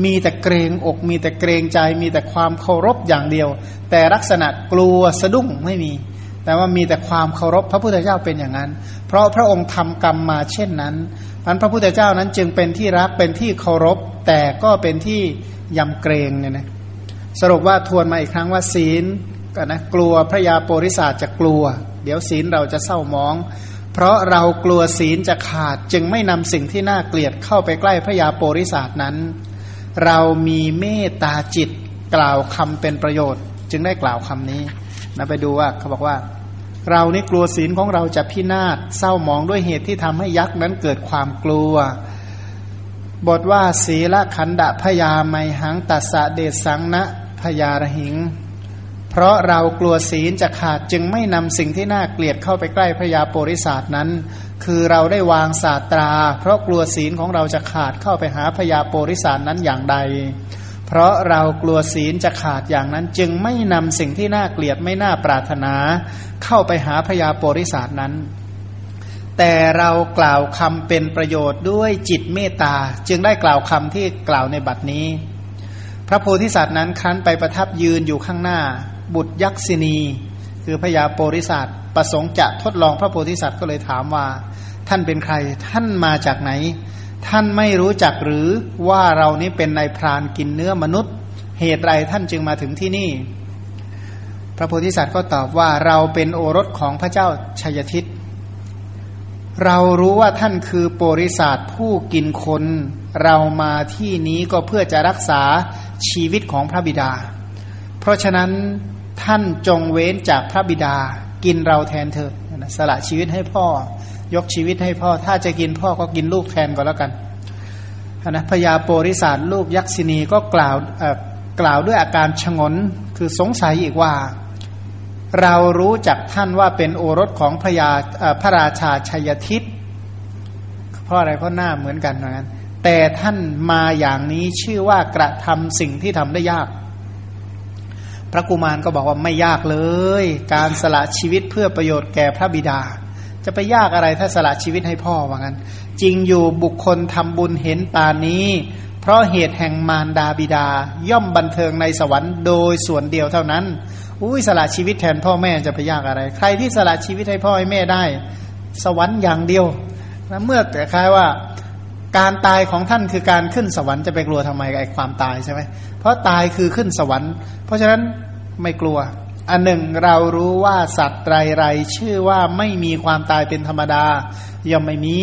มีแต่เกรงอกมีแต่เกรงใจ มีแต่ความเคารพอย่างเดียว แต่ลักษณะกลัวสะดุ้งไม่มี แต่ว่ามีแต่ความเคารพพระพุทธเจ้าเป็นอย่างนั้น เพราะพระองค์ทำกรรมมาเช่นนั้นมันพระพุทธเจ้านั้นจึงเป็นที่รักเป็นที่เคารพ แต่ก็เป็นที่ยำเกรงเนี่ยนะสรุปว่าทวนมาอีกครั้งว่าศีลก็นะกลัวพระยาโปริศาสจะกลัว เดี๋ยวศีลเราจะเศร้ามอง เพราะเรากลัวศีลจะขาดจึงไม่นำสิ่งที่น่าเกลียดเข้าไปใกล้พระยาโปริศาสนั้น เรามีเมตตาจิตกล่าวคำเป็นประโยชน์ จึงได้กล่าวคำนี้นะไปดูว่าเขาบอกว่า เรานี่กลัวศีลของเราจะพินาศเศร้ามองด้วยเหตุที่ทำให้ยักษ์นั้นเกิดความกลัว บทว่าศีละขันดะพยาไมหังตัสสะเดสังนะพยารหิง เพราะเรากลัวศีลจะขาดจึงไม่นำสิ่งที่น่าเกลียดเข้าไปใกล้พระยาโปริศาสนั้น คือเราได้วางศาสตรา เพราะกลัวศีลของเราจะขาดเข้าไปหาพระยาโปริศาสนั้นอย่างใด เพราะเรากลัวศีลจะขาดอย่างนั้น จึงไม่นำสิ่งที่น่าเกลียดไม่น่าปรารถนา เข้าไปหาพยาโปริศาสนั้น แต่เรากล่าวคำเป็นประโยชน์ด้วยจิตเมตตา จึงได้กล่าวคำที่กล่าวในบัดนี้ พระโพธิสัตว์นั้นครั้นไปประทับยืนอยู่ข้างหน้า บุตรยักษินี คือพยาโปริศาสประสงค์จะทดลองพระโพธิสัตว์ก็เลยถามว่า ท่านเป็นใครท่านมาจากไหน ท่านไม่รู้จักหรือว่าเรานี้เป็นนายพรานกินเนื้อมนุษย์ เหตุไรท่านจึงมาถึงที่นี่ พระโพธิสัตว์ก็ตอบว่าเราเป็นโอรสของพระเจ้าชัยทิตเรารู้ว่าท่านคือโปริศาสผู้กินคน เรามาที่นี้ก็เพื่อจะรักษาชีวิตของพระบิดา เพราะฉะนั้นท่านจงเว้นจากพระบิดากินเราแทนเถอะ สละชีวิตให้พ่อ ยกชีวิตให้พ่อ ถ้าจะกินพ่อก็กินลูกแทนก็แล้วกันนะพญาโปริสารลูกยักษินีก็กล่าวกล่าวด้วยอาการชงนคือสงสัยอีกว่า เรารู้จักท่านว่าเป็นโอรสของพระยาพระราชาชัยทิตเพราะอะไรเพราะหน้าเหมือนกันเหมือนกันแต่ท่านมาอย่างนี้ชื่อว่ากระทำสิ่งที่ทำได้ยาก ระกุมารก็บอกว่าไม่ยากเลย การสละชีวิตเพื่อประโยชน์แก่พระบิดา จะไปยากอะไรถ้าสละชีวิตให้พ่อว่างั้น จริงอยู่บุคคลทำบุญเห็นปานนี้ เพราะเหตุแห่งมารดาบิดา ย่อมบันเทิงในสวรรค์โดยส่วนเดียวเท่านั้น อุ้ยสละชีวิตแทนพ่อแม่จะไปยากอะไร ใครที่สละชีวิตให้พ่อให้แม่ได้ สวรรค์อย่างเดียวนะเมื่อแต่คล้ายว่าการตายของท่านคือการขึ้นสวรรค์จะไปกลัวทำไมไอ้ความตายใช่ไหมเพราะตายคือขึ้นสวรรค์ เพราะฉะนั้น ไม่กลัว อันหนึ่งเรารู้ว่าสัตว์ไรไรชื่อว่าไม่มีความตายเป็นธรรมดา ย่อมไม่มี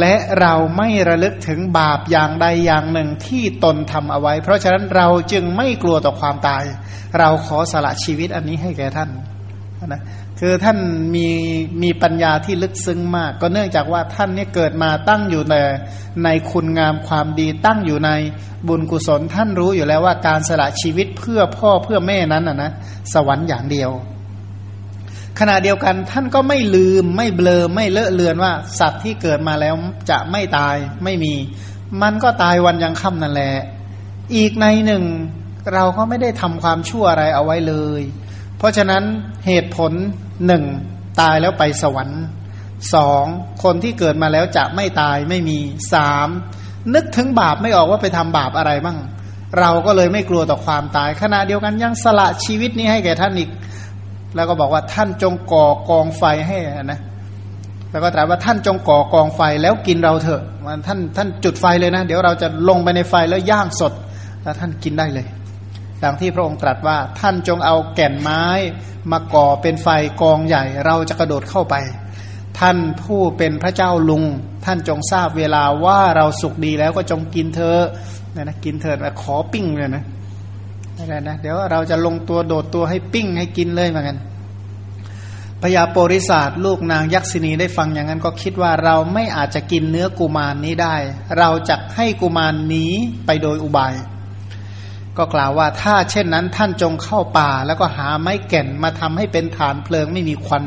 และเราไม่ระลึกถึงบาปอย่างใดอย่างหนึ่งที่ตนทำเอาไว้ เพราะฉะนั้นเราจึงไม่กลัวต่อความตาย เราขอสละชีวิตอันนี้ให้แก่ท่านนะ คือท่านมีมีปัญญาที่ลึกซึ้งมาก ก็เนื่องจากว่าท่านเนี่ยเกิดมาตั้งอยู่ในในคุณงามความดีตั้งอยู่ในบุญกุศลท่านรู้อยู่แล้วว่าการสละชีวิตเพื่อพ่อเพื่อแม่นั้นนะนะสวรรค์อย่างเดียว ขณะเดียวกันท่านก็ไม่ลืมไม่เบลอไม่เลอะเลือนว่าสัตว์ที่เกิดมาแล้วจะไม่ตายไม่มี มันก็ตายวันยังค่ำนั่นแหละอีกในหนึ่งเราก็ไม่ได้ทำความชั่วอะไรเอาไว้เลย เพราะฉะนั้นเหตุผล หนึ่งตายแล้วไปสวรรค์สองคนที่เกิดมาแล้วจะไม่ตายไม่มีสามนึกถึงบาปไม่ออกว่าไปทำบาปอะไรบ้าง เราก็เลยไม่กลัวต่อความตาย ขณะเดียวกันยังสละชีวิตนี้ให้แก่ท่านอีก แล้วก็บอกว่าท่านจงก่อกองไฟให้นะแล้วก็ตรัสว่าท่านจงก่อกองไฟแล้วกินเราเถอะท่านท่านจุดไฟเลยนะ เดี๋ยวเราจะลงไปในไฟแล้วย่างสด แล้วท่านกินได้เลย ดังที่พระองค์ตรัสว่าท่านจงเอาแก่นไม้มาก่อเป็นไฟกองใหญ่เราจะกระโดดเข้าไป ท่านผู้เป็นพระเจ้าลุง ท่านจงทราบเวลาว่าเราสุขดีแล้วก็จงกินเธอนะนะกินเถิดขอปิ้งเลยนะอะไรนะเดี๋ยวเราจะลงตัวโดดตัวให้ปิ้งให้กินเลยเหมือนกันพญาโปริศาสลูกนางยักษินีได้ฟังอย่างนั้นก็คิดว่าเราไม่อาจจะกินเนื้อกุมารนนี้ได้ เราจะให้กุมารนนี้ไปโดยอุบาย ก็กล่าวว่าถ้าเช่นนั้นท่านจงเข้าป่า แล้วก็หาไม้แก่นมาทำให้เป็นฐานเพลิงไม่มีควัน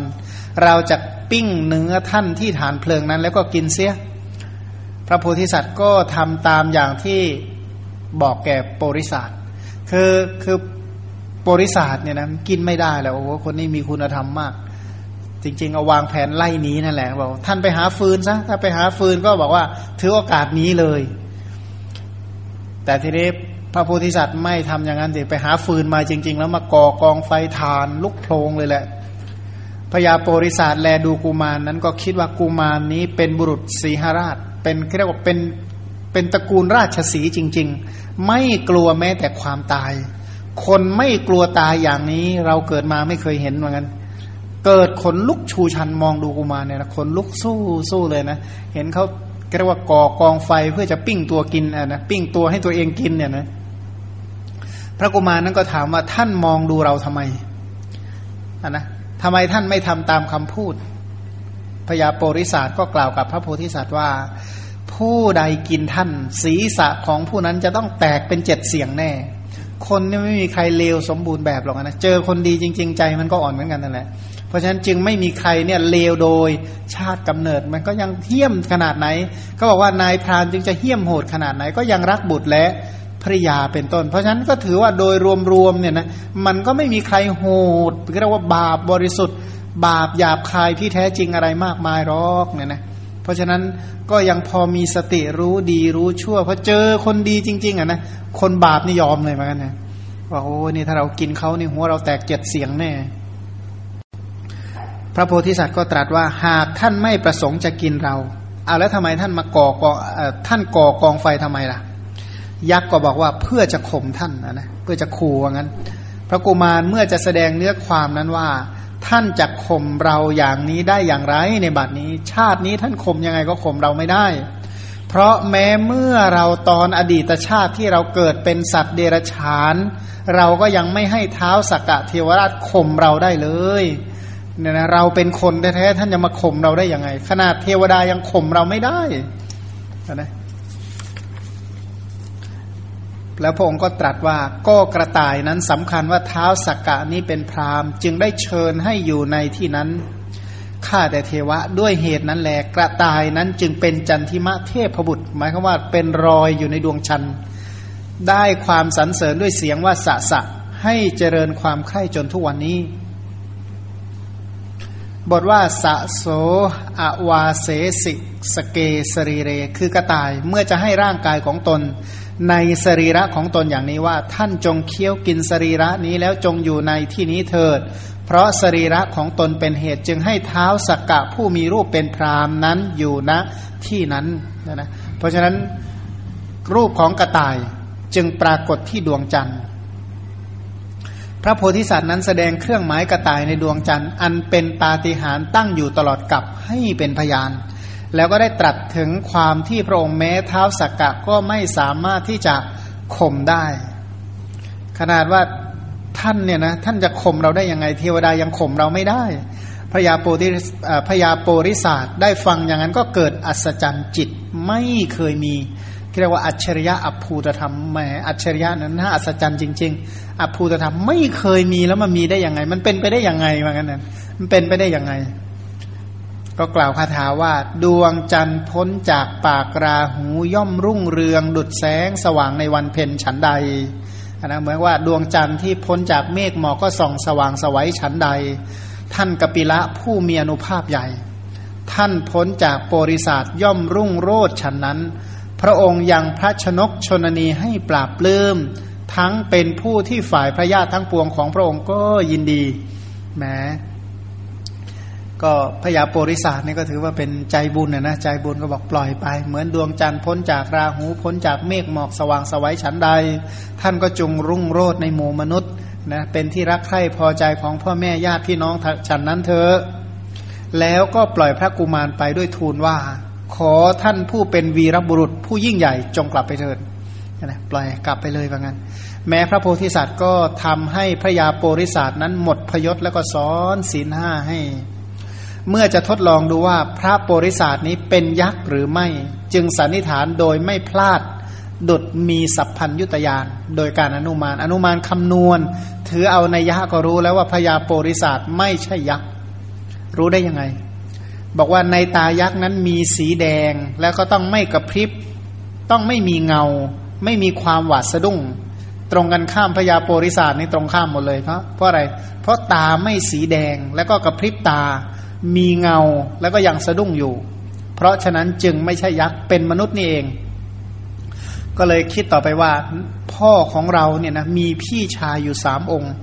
เราจะปิ้งเนื้อท่านที่ฐานเพลิงนั้น แล้วก็กินเสีย พระโพธิสัตว์ก็ทำตามอย่างที่บอกแก่โปริศาสคือคือโปริศาสเนี่ยนะกินไม่ได้แล้วโอ้โหคนนี้มีคุณธรรมมาก จริง ๆ เอาวางแผนไล่นี้นั่นแหละบอกท่านไปหาฟืนซะถ้าไปหาฟืนก็บอกว่าถือโอกาสนี้เลย แต่ทีนี้ พระโพธิสัตว์ไม่ทำอย่างนั้นสิไปหาฟืนมาจริง ๆ แล้วมาก่อกองไฟทานลุกโพลงเลยแหละพญาโปริศาสแลดูกุมารนนั้นก็คิดว่ากุมารนนี้เป็นบุรุษสีหราช เป็นเรียกว่าเป็นเป็นตระกูลราชสีจริง ๆ ไม่กลัวแม้แต่ความตาย คนไม่กลัวตายอย่างนี้เราเกิดมาไม่เคยเห็นเหมือนกันเกิดขนลุกชูชันมองดูกุมารเนี่ยนะขนลุกสู้สู้เลยนะ เห็นเขาเรียกว่าก่อกองไฟเพื่อจะปิ้งตัวกินอะนะปิ้งตัวให้ตัวเองกินเนี่ยนะ พระกุมารนั้นก็ถามว่าท่านมองดูเราทำไมนนะทำไมท่านไม่ทำตามคำพูดพญาโปริศาสก็กล่าวกับพระโพธิสัตว์ว่า ผู้ใดกินท่าน ศีรษะของผู้นั้นจะต้องแตกเป็นเจ็ดเสียงแน่ คนนี่ไม่มีใครเลวสมบูรณ์แบบหรอกนะเจอคนดีจริง ๆ ใจมันก็อ่อนเหมือนกันนั่นแหละเพราะฉะนั้นจึงไม่มีใครเนี่ยเลวโดยชาติกำเนิดมันก็ยังเหี้ยมขนาดไหน ก็บอกว่านายพรานจึงจะเหี้ยมโหดขนาดไหน ก็ยังรักบุตรและ ภริยาเป็นต้น เพราะฉะนั้นก็ถือว่าโดยรวมๆเนี่ยนะมันก็ไม่มีใครโหดเรียกว่าบาปบริสุทธิ์ บาปหยาบคายที่แท้จริงอะไรมากมายหรอกเนี่ยนะเพราะฉะนั้นก็ยังพอมีสติรู้ดีรู้ชั่วพอเจอคนดีจริง ๆอะนะคนบาปนี่ยอมเลยเหมือนกันนะว่าโอ้นี่ถ้าเรากินเขานี่หัวเราแตกเจ็ดเสียงแน่พระโพธิสัตว์ก็ตรัสว่าหากท่านไม่ประสงค์จะกินเราเอาแล้วทำไมท่านมาก่อกองท่านก่อกองไฟทำไมล่ะ ยักษ์ก็บอกว่าเพื่อจะข่มท่านนะนะเพื่อจะขู่ว่างั้น พระกุมารเมื่อจะแสดงเนื้อความนั้นว่า ท่านจะข่มเราอย่างนี้ได้อย่างไรในบัดนี้ ชาตินี้ท่านข่มยังไงก็ข่มเราไม่ได้ เพราะแม้เมื่อเราตอนอดีตชาติที่เราเกิดเป็นสัตว์เดรัจฉาน เราก็ยังไม่ให้เท้าสักกะเทวราชข่มเราได้เลยเนี่ยนะเราเป็นคนแท้ๆท่านจะมาข่มเราได้ยังไง ขนาดเทวดายังข่มเราไม่ได้นะ แล้วพระองค์ก็ตรัสว่าก็กระต่ายนั้นสำคัญว่าเท้าสักกะนี้เป็นพรามจึงได้เชิญให้อยู่ในที่นั้นข้าแต่เทวะด้วยเหตุนั้นแหละกระต่ายนั้นจึงเป็นจันทิมะเทพบุตร หมายความว่าเป็นรอยอยู่ในดวงชัน ได้ความสรรเสริญด้วยเสียงว่าสะสะให้เจริญความไข่จนทุกวันนี้ บทว่าสะโสอวาเสสิสเกสรีเร คือกระต่ายเมื่อจะให้ร่างกายของตน ในสรีระของตนอย่างนี้ว่า ท่านจงเคี้ยวกินสรีระนี้แล้วจงอยู่ในที่นี้เถิด เพราะสรีระของตนเป็นเหตุจึงให้เท้าสักกะผู้มีรูปเป็นพรามนั้นอยู่ณที่นั้นนะนะเพราะฉะนั้นรูปของกระต่ายจึงปรากฏที่ดวงจันทร์ พระโพธิสัตว์นั้นแสดงเครื่องหมายกระต่ายในดวงจันทร์ อันเป็นปาฏิหาริย์ตั้งอยู่ตลอดกับให้เป็นพยาน แล้วก็ได้ตรัสถึงความที่พระองค์แม้เท้าสักกะก็ไม่สามารถที่จะข่มได้ ขนาดว่าท่านเนี่ยนะท่านจะข่มเราได้ยังไง เทวดายังข่มเราไม่ได้พระยาโปริพระยาโปริศาสได้ฟังอย่างนั้นก็เกิดอัศจรรย์จิตไม่เคยมีเรียกว่าอัจฉริยะอัภูตธรรมแหมอัจฉริยะนั้นน่าอัศจรรย์จริง ๆ อัภูตธรรมไม่เคยมีแล้วมันมีได้ยังไง มันเป็นไปได้ยังไงว่างั้นนั้นมันเป็นไปได้ยังไง ก็กล่าวคาถาว่า ดวงจันทร์พ้นจากปากราหูย่อมรุ่งเรือง ดุดแสงสว่างในวันเพ็ญฉันใดนะเหมือนว่าดวงจันทร์ที่พ้นจากเมฆหมอกก็ส่องสว่างสวัยฉันใด ท่านกปิละผู้มีอนุภาพใหญ่ ท่านพ้นจากโปริศาสย่อมรุ่งโรดฉันนั้น พระองค์ยังพระชนกชนนีให้ปราบปลื้มทั้งเป็นผู้ที่ฝ่ายพระญาติทั้งปวงของพระองค์ก็ยินดีแหม ก็พยาโปริศาสนี่ก็ถือว่าเป็นใจบุญนะนะใจบุญก็บอกปล่อยไป เหมือนดวงจันทร์พ้นจากราหูพ้นจากเมฆหมอกสว่างสวัยฉันใด ท่านก็จงรุ่งโรดในหมู่มนุษย์นะเป็นที่รักใคร่พอใจของพ่อแม่ญาติพี่น้องฉันนั้นเถอะแล้วก็ปล่อยพระกุมารไปด้วยทูลว่า ขอท่านผู้เป็นวีรบุรุษผู้ยิ่งใหญ่จงกลับไปเถิดนะปล่อยกลับไปเลยว่างั้น แม้พระโพธิสัตว์ก็ทำให้พระยาโปริศาสนั้นหมดพยศแล้วก็สอนศีลห้าให้ เมื่อจะทดลองดูว่าพระโปริศาสนี้เป็นยักษ์หรือไม่ จึงสันนิษฐานโดยไม่พลาดดุดมีสัพพัญยุตยานโดยการอนุมาน อนุมานคำนวณ ถือเอาในยะก็รู้แล้วว่าพญาโปริศาสไม่ใช่ยักษ์รู้ได้ยังไง บอกว่าในตายักษ์นั้นมีสีแดงแล้วก็ต้องไม่กระพริบ ต้องไม่มีเงา ไม่มีความหวาดสะดุ้ง ตรงกันข้ามพญาโปริศาสนี่ตรงข้ามหมดเลยเพราะเพราะอะไร เพราะตาไม่สีแดงแล้วก็กระพริบตา มีเงาแล้วก็ยังสะดุ้งอยู่ เพราะฉะนั้นจึงไม่ใช่ยักษ์เป็นมนุษย์นี่เอง ก็เลยคิดต่อไปว่า พ่อของเราเนี่ยนะมีพี่ชายอยู่สามองค์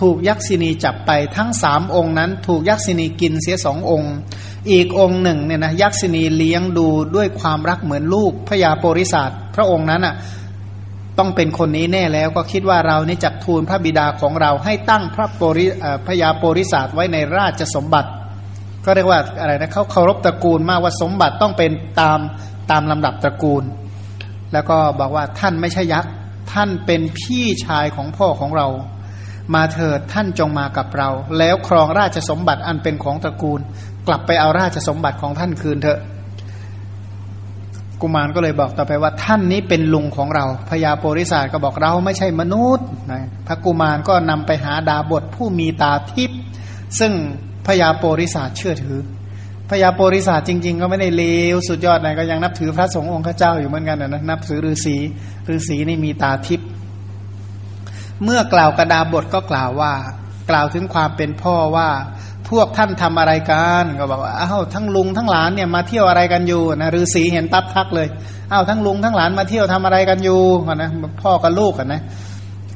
ถูกยักษินีจับไปทั้งสามองค์นั้น ถูกยักษินีกินเสียสององค์ อีกองค์หนึ่งเนี่ยนะยักษินีเลี้ยงดูด้วยความรักเหมือนลูกพญาโปริศาสพระองค์นั้นอะต้องเป็นคนนี้แน่แล้วก็คิดว่าเรานี่จักทูลพระบิดาของเราให้ตั้งพระโปริพญาโปริศาสไว้ในราชสมบัติ ก็เรียกว่าอะไรนะเขาเคารพตระกูลมากว่าสมบัติต้องเป็นตามตามลำดับตระกูล แล้วก็บอกว่าท่านไม่ใช่ยักษ์ท่านเป็นพี่ชายของพ่อของเรา มาเถิดท่านจงมากับเรา แล้วครองราชสมบัติอันเป็นของตระกูล กลับไปเอาราชสมบัติของท่านคืนเถอะ กุมารก็เลยบอกต่อไปว่าท่านนี้เป็นลุงของเราพญาโปริศาสก็บอกเราไม่ใช่มนุษย์นะพระกุมารก็นำไปหาดาบทผู้มีตาทิพย์ซึ่ง พญาโปริศาสเชื่อถือพญาโปริศาสจริง ๆ ก็ไม่ได้เลวสุดยอดนะก็ยังนับถือพระสงฆ์องค์เจ้าอยู่เหมือนกันนะนับถือฤาษีฤาษีนี่มีตาทิพย์เมื่อกล่าวกระดาบทก็กล่าวว่า กล่าวถึงความเป็นพ่อว่าพวกท่านทำอะไรกันก็บอกว่าอ้าวทั้งลุงทั้งหลานเนี่ยมาเที่ยวอะไรกันอยู่นะฤาษีเห็นปั๊บทักเลยอ้าวทั้งลุงทั้งหลานมาเที่ยวทำอะไรกันอยู่นะพ่อกับลูกกันนะ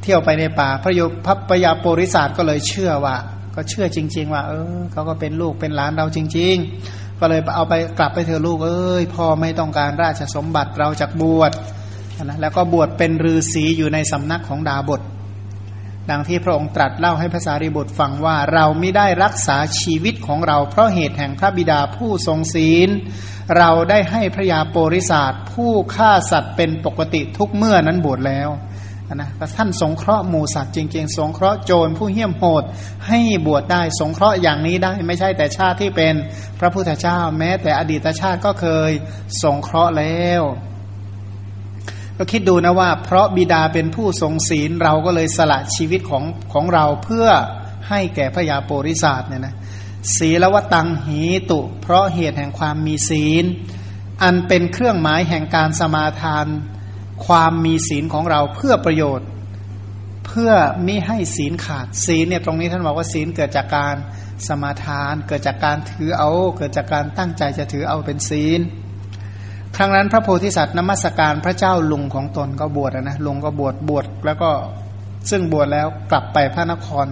เที่ยวไปในป่าพระโยพระปยาโปริศาสก็เลยเชื่อว่า ก็เชื่อจริง ๆ ว่า เออเขาก็เป็นลูกเป็นหลานเราจริง ๆ ก็เลยเอาไปกลับไปเถอะลูกเอ้ยพ่อไม่ต้องการราชสมบัติเราจากบวชนะแล้วก็บวชเป็นฤาษีอยู่ในสำนักของดาบท ดังที่พระองค์ตรัสเล่าให้ภาษาริบุตรฟังว่าเราไม่ได้รักษาชีวิตของเรา เพราะเหตุแห่งพระบิดาผู้ทรงศีล เราได้ให้พระยาโปริศาสผู้ฆ่าสัตว์เป็นปกติทุกเมื่อนั้นบวชแล้ว นะท่านสงเคราะห์หมูสัตว์จริงๆ สงเคราะห์โจรผู้เหี้ยมโหด ให้บวชได้สงเคราะห์อย่างนี้ได้ ไม่ใช่แต่ชาติที่เป็นพระพุทธเจ้า แม้แต่อดีตชาติก็เคยสงเคราะห์แล้ว ก็คิดดูนะว่า เพราะบิดาเป็นผู้ทรงศีลเราก็เลยสละชีวิตของของเราเพื่อให้แก่พระยาโปริศาสเนี่ยนะศีลวตังหีตุ เพราะเหตุแห่งความมีศีล อันเป็นเครื่องหมายแห่งการสมาทาน ความมีศีลของเราเพื่อประโยชน์ เพื่อไม่ให้ศีลขาด ศีลเนี่ยตรงนี้ท่านบอกว่าศีลเกิดจากการสมาทาน เกิดจากการถือเอา เกิดจากการตั้งใจจะถือเอาเป็นศีลครั้งนั้นพระโพธิสัตว์นมัสการพระเจ้าลุงของตนก็บวชนะลุงก็บวชบวชแล้วก็ซึ่งบวชแล้วกลับไปพระนคร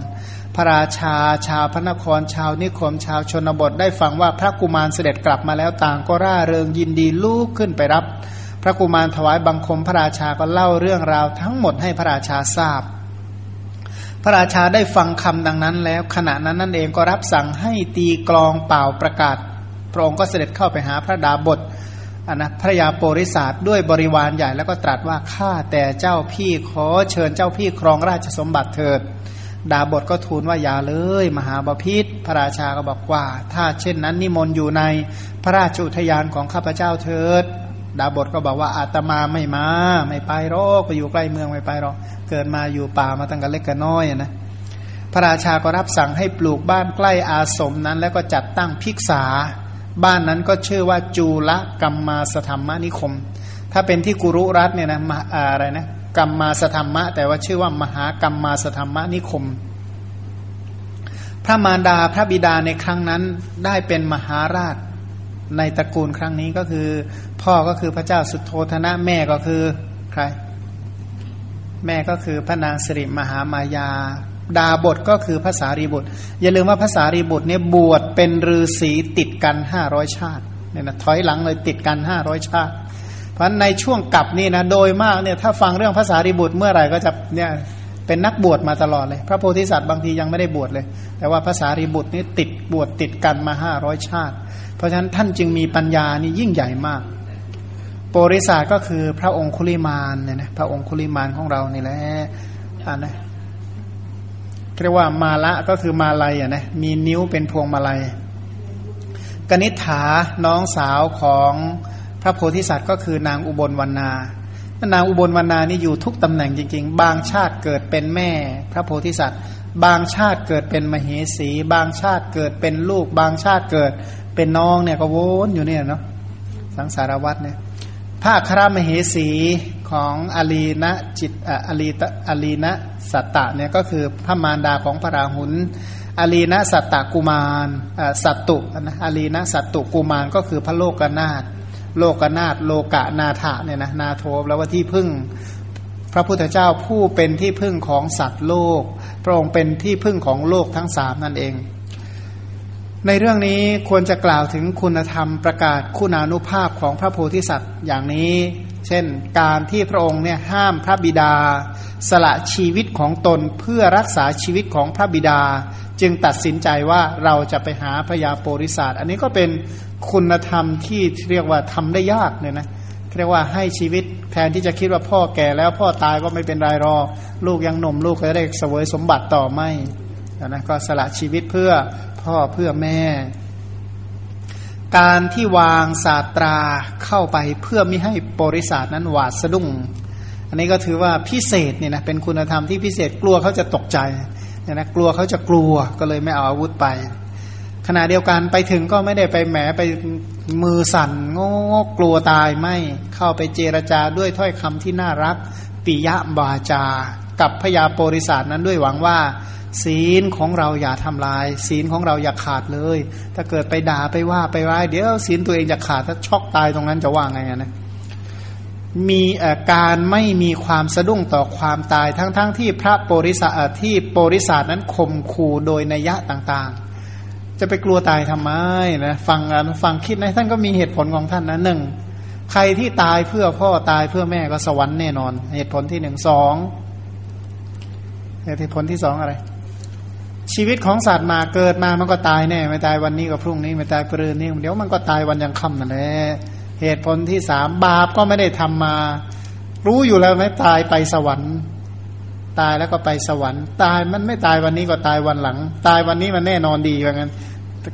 พระราชาชาวพระนคร ชาวนิคมชาวชนบทได้ฟังว่าพระกุมารเสด็จกลับมาแล้วต่างก็ร่าเริงยินดีลูกขึ้นไปรับ ระกุมารถวายบังคมพระราชาก็เล่าเรื่องราวทั้งหมดให้พระราชาทราบ พระราชาได้ฟังคำดังนั้นแล้วขณะนั้นนั่นเองก็รับสั่งให้ตีกลองเป่าประกาศ พระองค์ก็เสด็จเข้าไปหาพระดาบทอันนะพระยาโปริศาสด้วยบริวารใหญ่แล้วก็ตรัสว่าข้าแต่เจ้าพี่ขอเชิญเจ้าพี่ครองราชสมบัติเถิด ดาบทก็ทูลว่าอย่าเลย มหาบพิษพระราชาก็บอกว่า ถ้าเช่นนั้นนิมนต์อยู่ในพระราชอุทยานของข้าพเจ้าเถิด ดาบทก็บอกว่าอาตมาไม่มา ไม่ไปหรอกไปอยู่ใกล้เมืองไม่ไปหรอกเกิดมาอยู่ป่ามาตั้งแต่เล็กกันน้อยนะพระราชาก็รับสั่งให้ปลูกบ้านใกล้อาสมนั้น แล้วก็จัดตั้งภิกษา บ้านนั้นก็ชื่อว่าจูละกัมมาสธรรมนิคม ถ้าเป็นที่กุรุรัตเนี่ยนะอะไรนะกัมมาสธรรมะ แต่ว่าชื่อว่ามหากัมมาสธรรมนิคม พระมารดาพระบิดาในครั้งนั้นได้เป็นมหาราช ในตระกูลครั้งนี้ก็คือ พ่อก็คือพระเจ้าสุโธธนะแม่ก็คือใคร แม่ก็คือพระนางสิริมหามายา ดาบทก็คือภาษารีบุตร อย่าลืมว่าภาษารีบุตรเนี่ยบวชเป็นฤาษีติดกันห้าร้อยชาติเนี่ยนะถอยหลังเลยติดกันห้าร้อยชาติ เพราะในช่วงกลับนี่นะโดยมากเนี่ยถ้าฟังเรื่องภาษารีบุตรเมื่อไหร่ก็จะเนี่ยเป็นนักบวชมาตลอดเลย พระโพธิสัตว์บางทียังไม่ได้บวชเลย แต่ว่าภาษารีบุตรนี่ติดบวชติดกันมาห้าร้อยชาติ เพราะฉะนั้นท่านจึงมีปัญญานี่ยิ่งใหญ่มาก โปริศาสก็คือพระองคุลิมานเนี่ยนะพระองคุลิมานของเรานี่แหละอ่านะเรียกว่ามาละก็คือมาลัยอะนะมีนิ้วเป็นพวงมาลัยกนิษฐาน้องสาวของพระโพธิสัตว์ก็คือนางอุบลวรรณานางอุบลวรรณานี่อยู่ทุกตำแหน่งจริง ๆ บางชาติเกิดเป็นแม่ พระโพธิสัตว์ บางชาติเกิดเป็นมเหสี บางชาติเกิดเป็นลูก บางชาติเกิด เป็นน้องเนี่ยก็วนอยู่เนี่ยเนาะสังสารวัตรเนี่ยพระครามเหสีของอาลีนะจิตอาลีตอาลีนะสัตตะเนี่ยก็คือพระมารดาของพระราหุลอาลีนะสัตตกุมารสัตตุนะอาลีนะสัตตุกุมารก็คือพระโลกนาถโลกนาถโลกะนาถะเนี่ยนะนาโทแล้วว่าที่พึ่งพระพุทธเจ้าผู้เป็นที่พึ่งของสัตว์โลก พระองค์เป็นที่พึ่งของโลกทั้งสามนั่นเอง ในเรื่องนี้ควรจะกล่าวถึงคุณธรรมประกาศคุณานุภาพของพระโพธิสัตว์อย่างนี้ เช่นการที่พระองค์เนี่ยห้ามพระบิดา สละชีวิตของตนเพื่อรักษาชีวิตของพระบิดา จึงตัดสินใจว่าเราจะไปหาพญาโปริศาสอันนี้ก็เป็นคุณธรรมที่เรียกว่าทำได้ยากเนี่ยนะเรียกว่าให้ชีวิตแทนที่จะคิดว่าพ่อแก่แล้วพ่อตายก็ไม่เป็นไรรอ ลูกยังหนุ่มลูกก็ได้เสวยสมบัติต่อไม่นะก็สละชีวิตเพื่อ พ่อเพื่อแม่ การที่วางศาสตราเข้าไปเพื่อไม่ให้บริษัทนั้นหวาดสะดุ้ง อันนี้ก็ถือว่าพิเศษเนี่ยนะเป็นคุณธรรมที่พิเศษกลัวเขาจะตกใจเนี่ยนะกลัวเขาจะกลัวก็เลยไม่เอาอาวุธไป ขณะเดียวกันไปถึงก็ไม่ได้ไปแหมไปมือสั่นงงกลัวตายไม่เข้าไปเจรจาด้วยถ้อยคำที่น่ารักปิยะบาจา กับพยาโปริศาสนั้นด้วยหวังว่า ศีลของเราอย่าทำลาย ศีลของเราอย่าขาดเลย ถ้าเกิดไปด่าไปว่าไปร้ายเดี๋ยวศีลตัวเองจะขาดถ้าช็อกตายตรงนั้นจะว่าไงนะมีการไม่มีความสะดุ้งต่อความตายทั้งๆทที่พระโปริสาที่โปริศานั้นข่มขู่โดยนัยยะต่างๆ จะไปกลัวตายทำไมนะฟังฟังคิดนะท่านก็มีเหตุผลของท่านนะหนึ่งใครที่ตายเพื่อพ่อตายเพื่อแม่ก็สวรรค์แน่นอน เหตุผลที่หนึ่งสองเหตุผลที่สองอะไร ชีวิตของสัตว์มาเกิดมามันก็ตายแน่ไม่ตายวันนี้ก็พรุ่งนี้ไม่ตายปรืนนี้เดี๋ยวมันก็ตายวันยังค่ำนั่นแหละเหตุผลที่สามบาปก็ไม่ได้ทำมา รู้อยู่แล้วไหมตายไปสวรรค์ ตายแล้วก็ไปสวรรค์ ตายมันไม่ตายวันนี้ก็ตายวันหลัง ตายวันนี้มันแน่นอนดีอย่างนั้น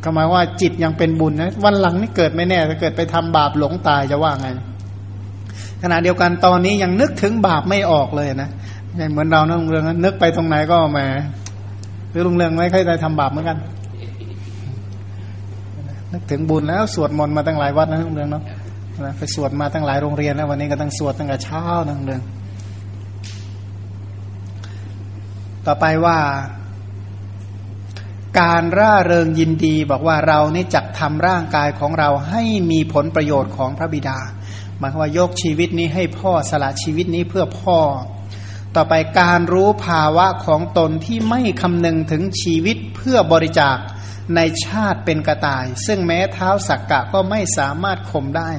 ก็หมายว่าจิตยังเป็นบุญนะวันหลังนี่เกิดไม่แน่ถ้าเกิดไปทำบาปหลงตายจะว่าไงขณะเดียวกันตอนนี้ยังนึกถึงบาปไม่ออกเลยนะเหมือนเราเรื่องเรื่องนึกไปตรงไหนก็แหม หรือลุงเรืองไม่ค่อยได้ทำบาปเหมือนกันนึกถึงบุญแล้วสวดมนต์มาตั้งหลายวัดนะลุงเรืองเนาะไปสวดมาตั้งหลายโรงเรียนแล้ววันนี้ก็ตั้งสวดตั้งแต่เช้านะลุงเรืองต่อไปว่า การร่าเริงยินดีบอกว่าเรานี่จักทำร่างกายของเราให้มีผลประโยชน์ของพระบิดาหมายว่ายกชีวิตนี้ให้พ่อสละชีวิตนี้เพื่อพ่อ ต่อไปการรู้ภาวะของตนที่ไม่คำนึงถึงชีวิตเพื่อบริจาคในชาติเป็นกระต่าย ซึ่งแม้เท้าสักกะก็ไม่สามารถข่มได้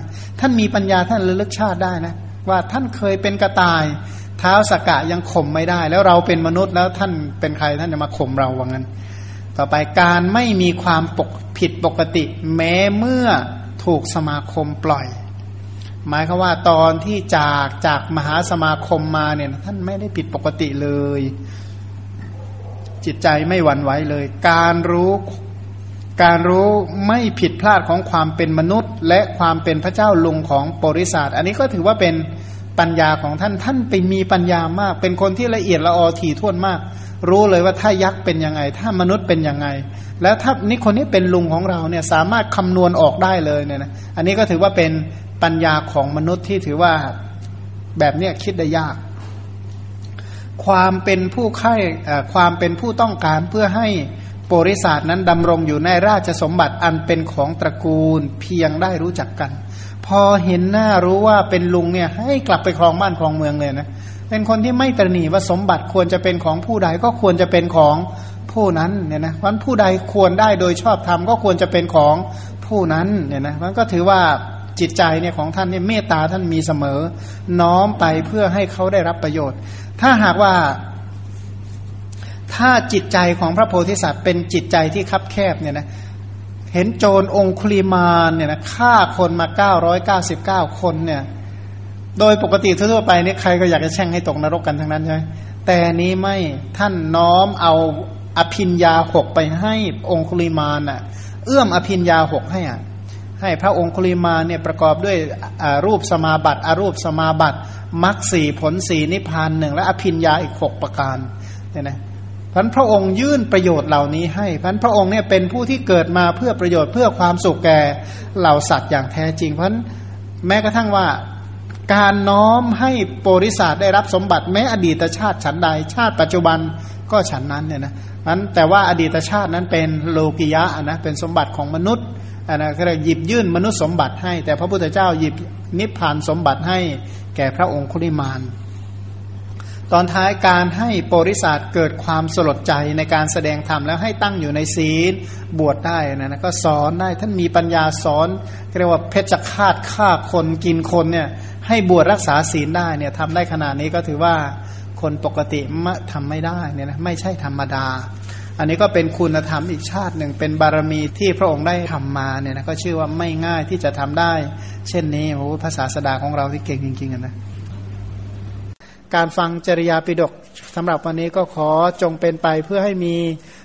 ท่านมีปัญญาท่านระลึกชาติได้นะว่าท่านเคยเป็นกระต่าย เท้าสักกะยังข่มไม่ได้ แล้วเราเป็นมนุษย์แล้วท่านเป็นใครท่านจะมาข่มเราว่างั้น ต่อไปการไม่มีความปกผิดปกติ แม้เมื่อถูกสมาคมปล่อย หมายคือว่าตอนที่จากจากมหาสมาคมมาเนี่ย ท่านไม่ได้ผิดปกติเลย จิตใจไม่หวั่นไหวเลย การรู้การรู้ไม่ผิดพลาดของความเป็นมนุษย์ และความเป็นพระเจ้าลุงของบริษัทอันนี้ก็ถือว่าเป็นปัญญาของท่านท่านเป็นมีปัญญามาก เป็นคนที่ละเอียดละออถี่ถ้วนมาก รู้เลยว่าถ้ายักษ์เป็นยังไง ถ้ามนุษย์เป็นยังไง แล้วถ้านี่คนนี้เป็นลุงของเราเนี่ยสามารถคำนวณออกได้เลยเนี่ยนะอันนี้ก็ถือว่าเป็น ปัญญาของมนุษย์ที่ถือว่าแบบเนี้ยคิดได้ยาก ความเป็นผู้ไข้ความเป็นผู้ต้องการเพื่อให้บริษัทนั้นดำรงอยู่ในราชสมบัติอันเป็นของตระกูลเพียงได้รู้จักกัน พอเห็นหน้ารู้ว่าเป็นลุงเนี่ยให้กลับไปครองบ้านครองเมืองเลยนะเป็นคนที่ไม่ตรณีว่าสมบัติควรจะเป็นของผู้ใดก็ควรจะเป็นของผู้นั้นเนี่ยนะวันผู้ใดควรได้โดยชอบธรรมก็ควรจะเป็นของผู้นั้นเนี่ยนะมันก็ถือว่า จิตใจเนี่ยของท่านเนี่ยเมตตาท่านมีเสมอ น้อมไปเพื่อให้เขาได้รับประโยชน์ ถ้าหากว่า ถ้าจิตใจของพระโพธิสัตว์เป็นจิตใจที่คับแคบเนี่ยนะเห็นโจรองคุลีมานเนี่ยนะฆ่าคนมาเก้าร้อยเก้าสิบเก้าคนเนี่ย โดยปกติทั่วไปนี่ใครก็อยากจะแช่งให้ตกนรกกันทั้งนั้นใช่ไหมแต่นี้ไม่ท่านน้อมเอาอภินยาหกไปให้องคุลิมานอะ เอื้อมอภินยาหกให้อะ ให้พระองคุลิมาเนี่ยประกอบด้วยรูปสมาบัติอรูปสมาบัติมรรคสี่ผลสี่นิพพานหนึ่งและอภินยาอีกหกประการเนี่ยนะพันพระองค์ยื่นประโยชน์เหล่านี้ให้พันพระองค์เนี่ยเป็นผู้ที่เกิดมาเพื่อประโยชน์เพื่อความสุขแก่เหล่าสัตว์อย่างแท้จริงเพราะแม้กระทั่งว่าการน้อมให้บริษัทได้รับสมบัติแม้อดีตชาติฉันใด ชาติปัจจุบันก็ฉันนั้นเนี่ยนะนั้นแต่ว่าอดีตชาตินั้นเป็นโลกิยะนะเป็นสมบัติของมนุษย์ อันนะก็เลยหยิบยื่นมนุษย์สมบัติให้ แต่พระพุทธเจ้าหยิบนิพพานสมบัติให้แก่พระองค์คุลิมาน ตอนท้ายการให้ปริศาสเกิดความสลดใจในการแสดงธรรมแล้วให้ตั้งอยู่ในศีลบวชได้นะนะก็สอนได้ท่านมีปัญญาสอนเรียกว่าเพชฌฆาตฆ่าคนกินคนเนี่ยให้บวชรักษาศีลได้เนี่ยทำได้ขนาดนี้ก็ถือว่าคนปกติมทำไม่ได้เนี่ยนะไม่ใช่ธรรมดา อันนี้ก็เป็นคุณธรรมอีกชาติหนึ่งเป็นบารมีที่พระองค์ได้ทำมาเนี่ยนะก็ชื่อว่าไม่ง่ายที่จะทำได้ เช่นนี้โอ้ภาษาสดาของเราที่เก่งจริงๆนะการฟังจริยาปิดกสำหรับวันนี้ก็ขอจงเป็นไปเพื่อให้มี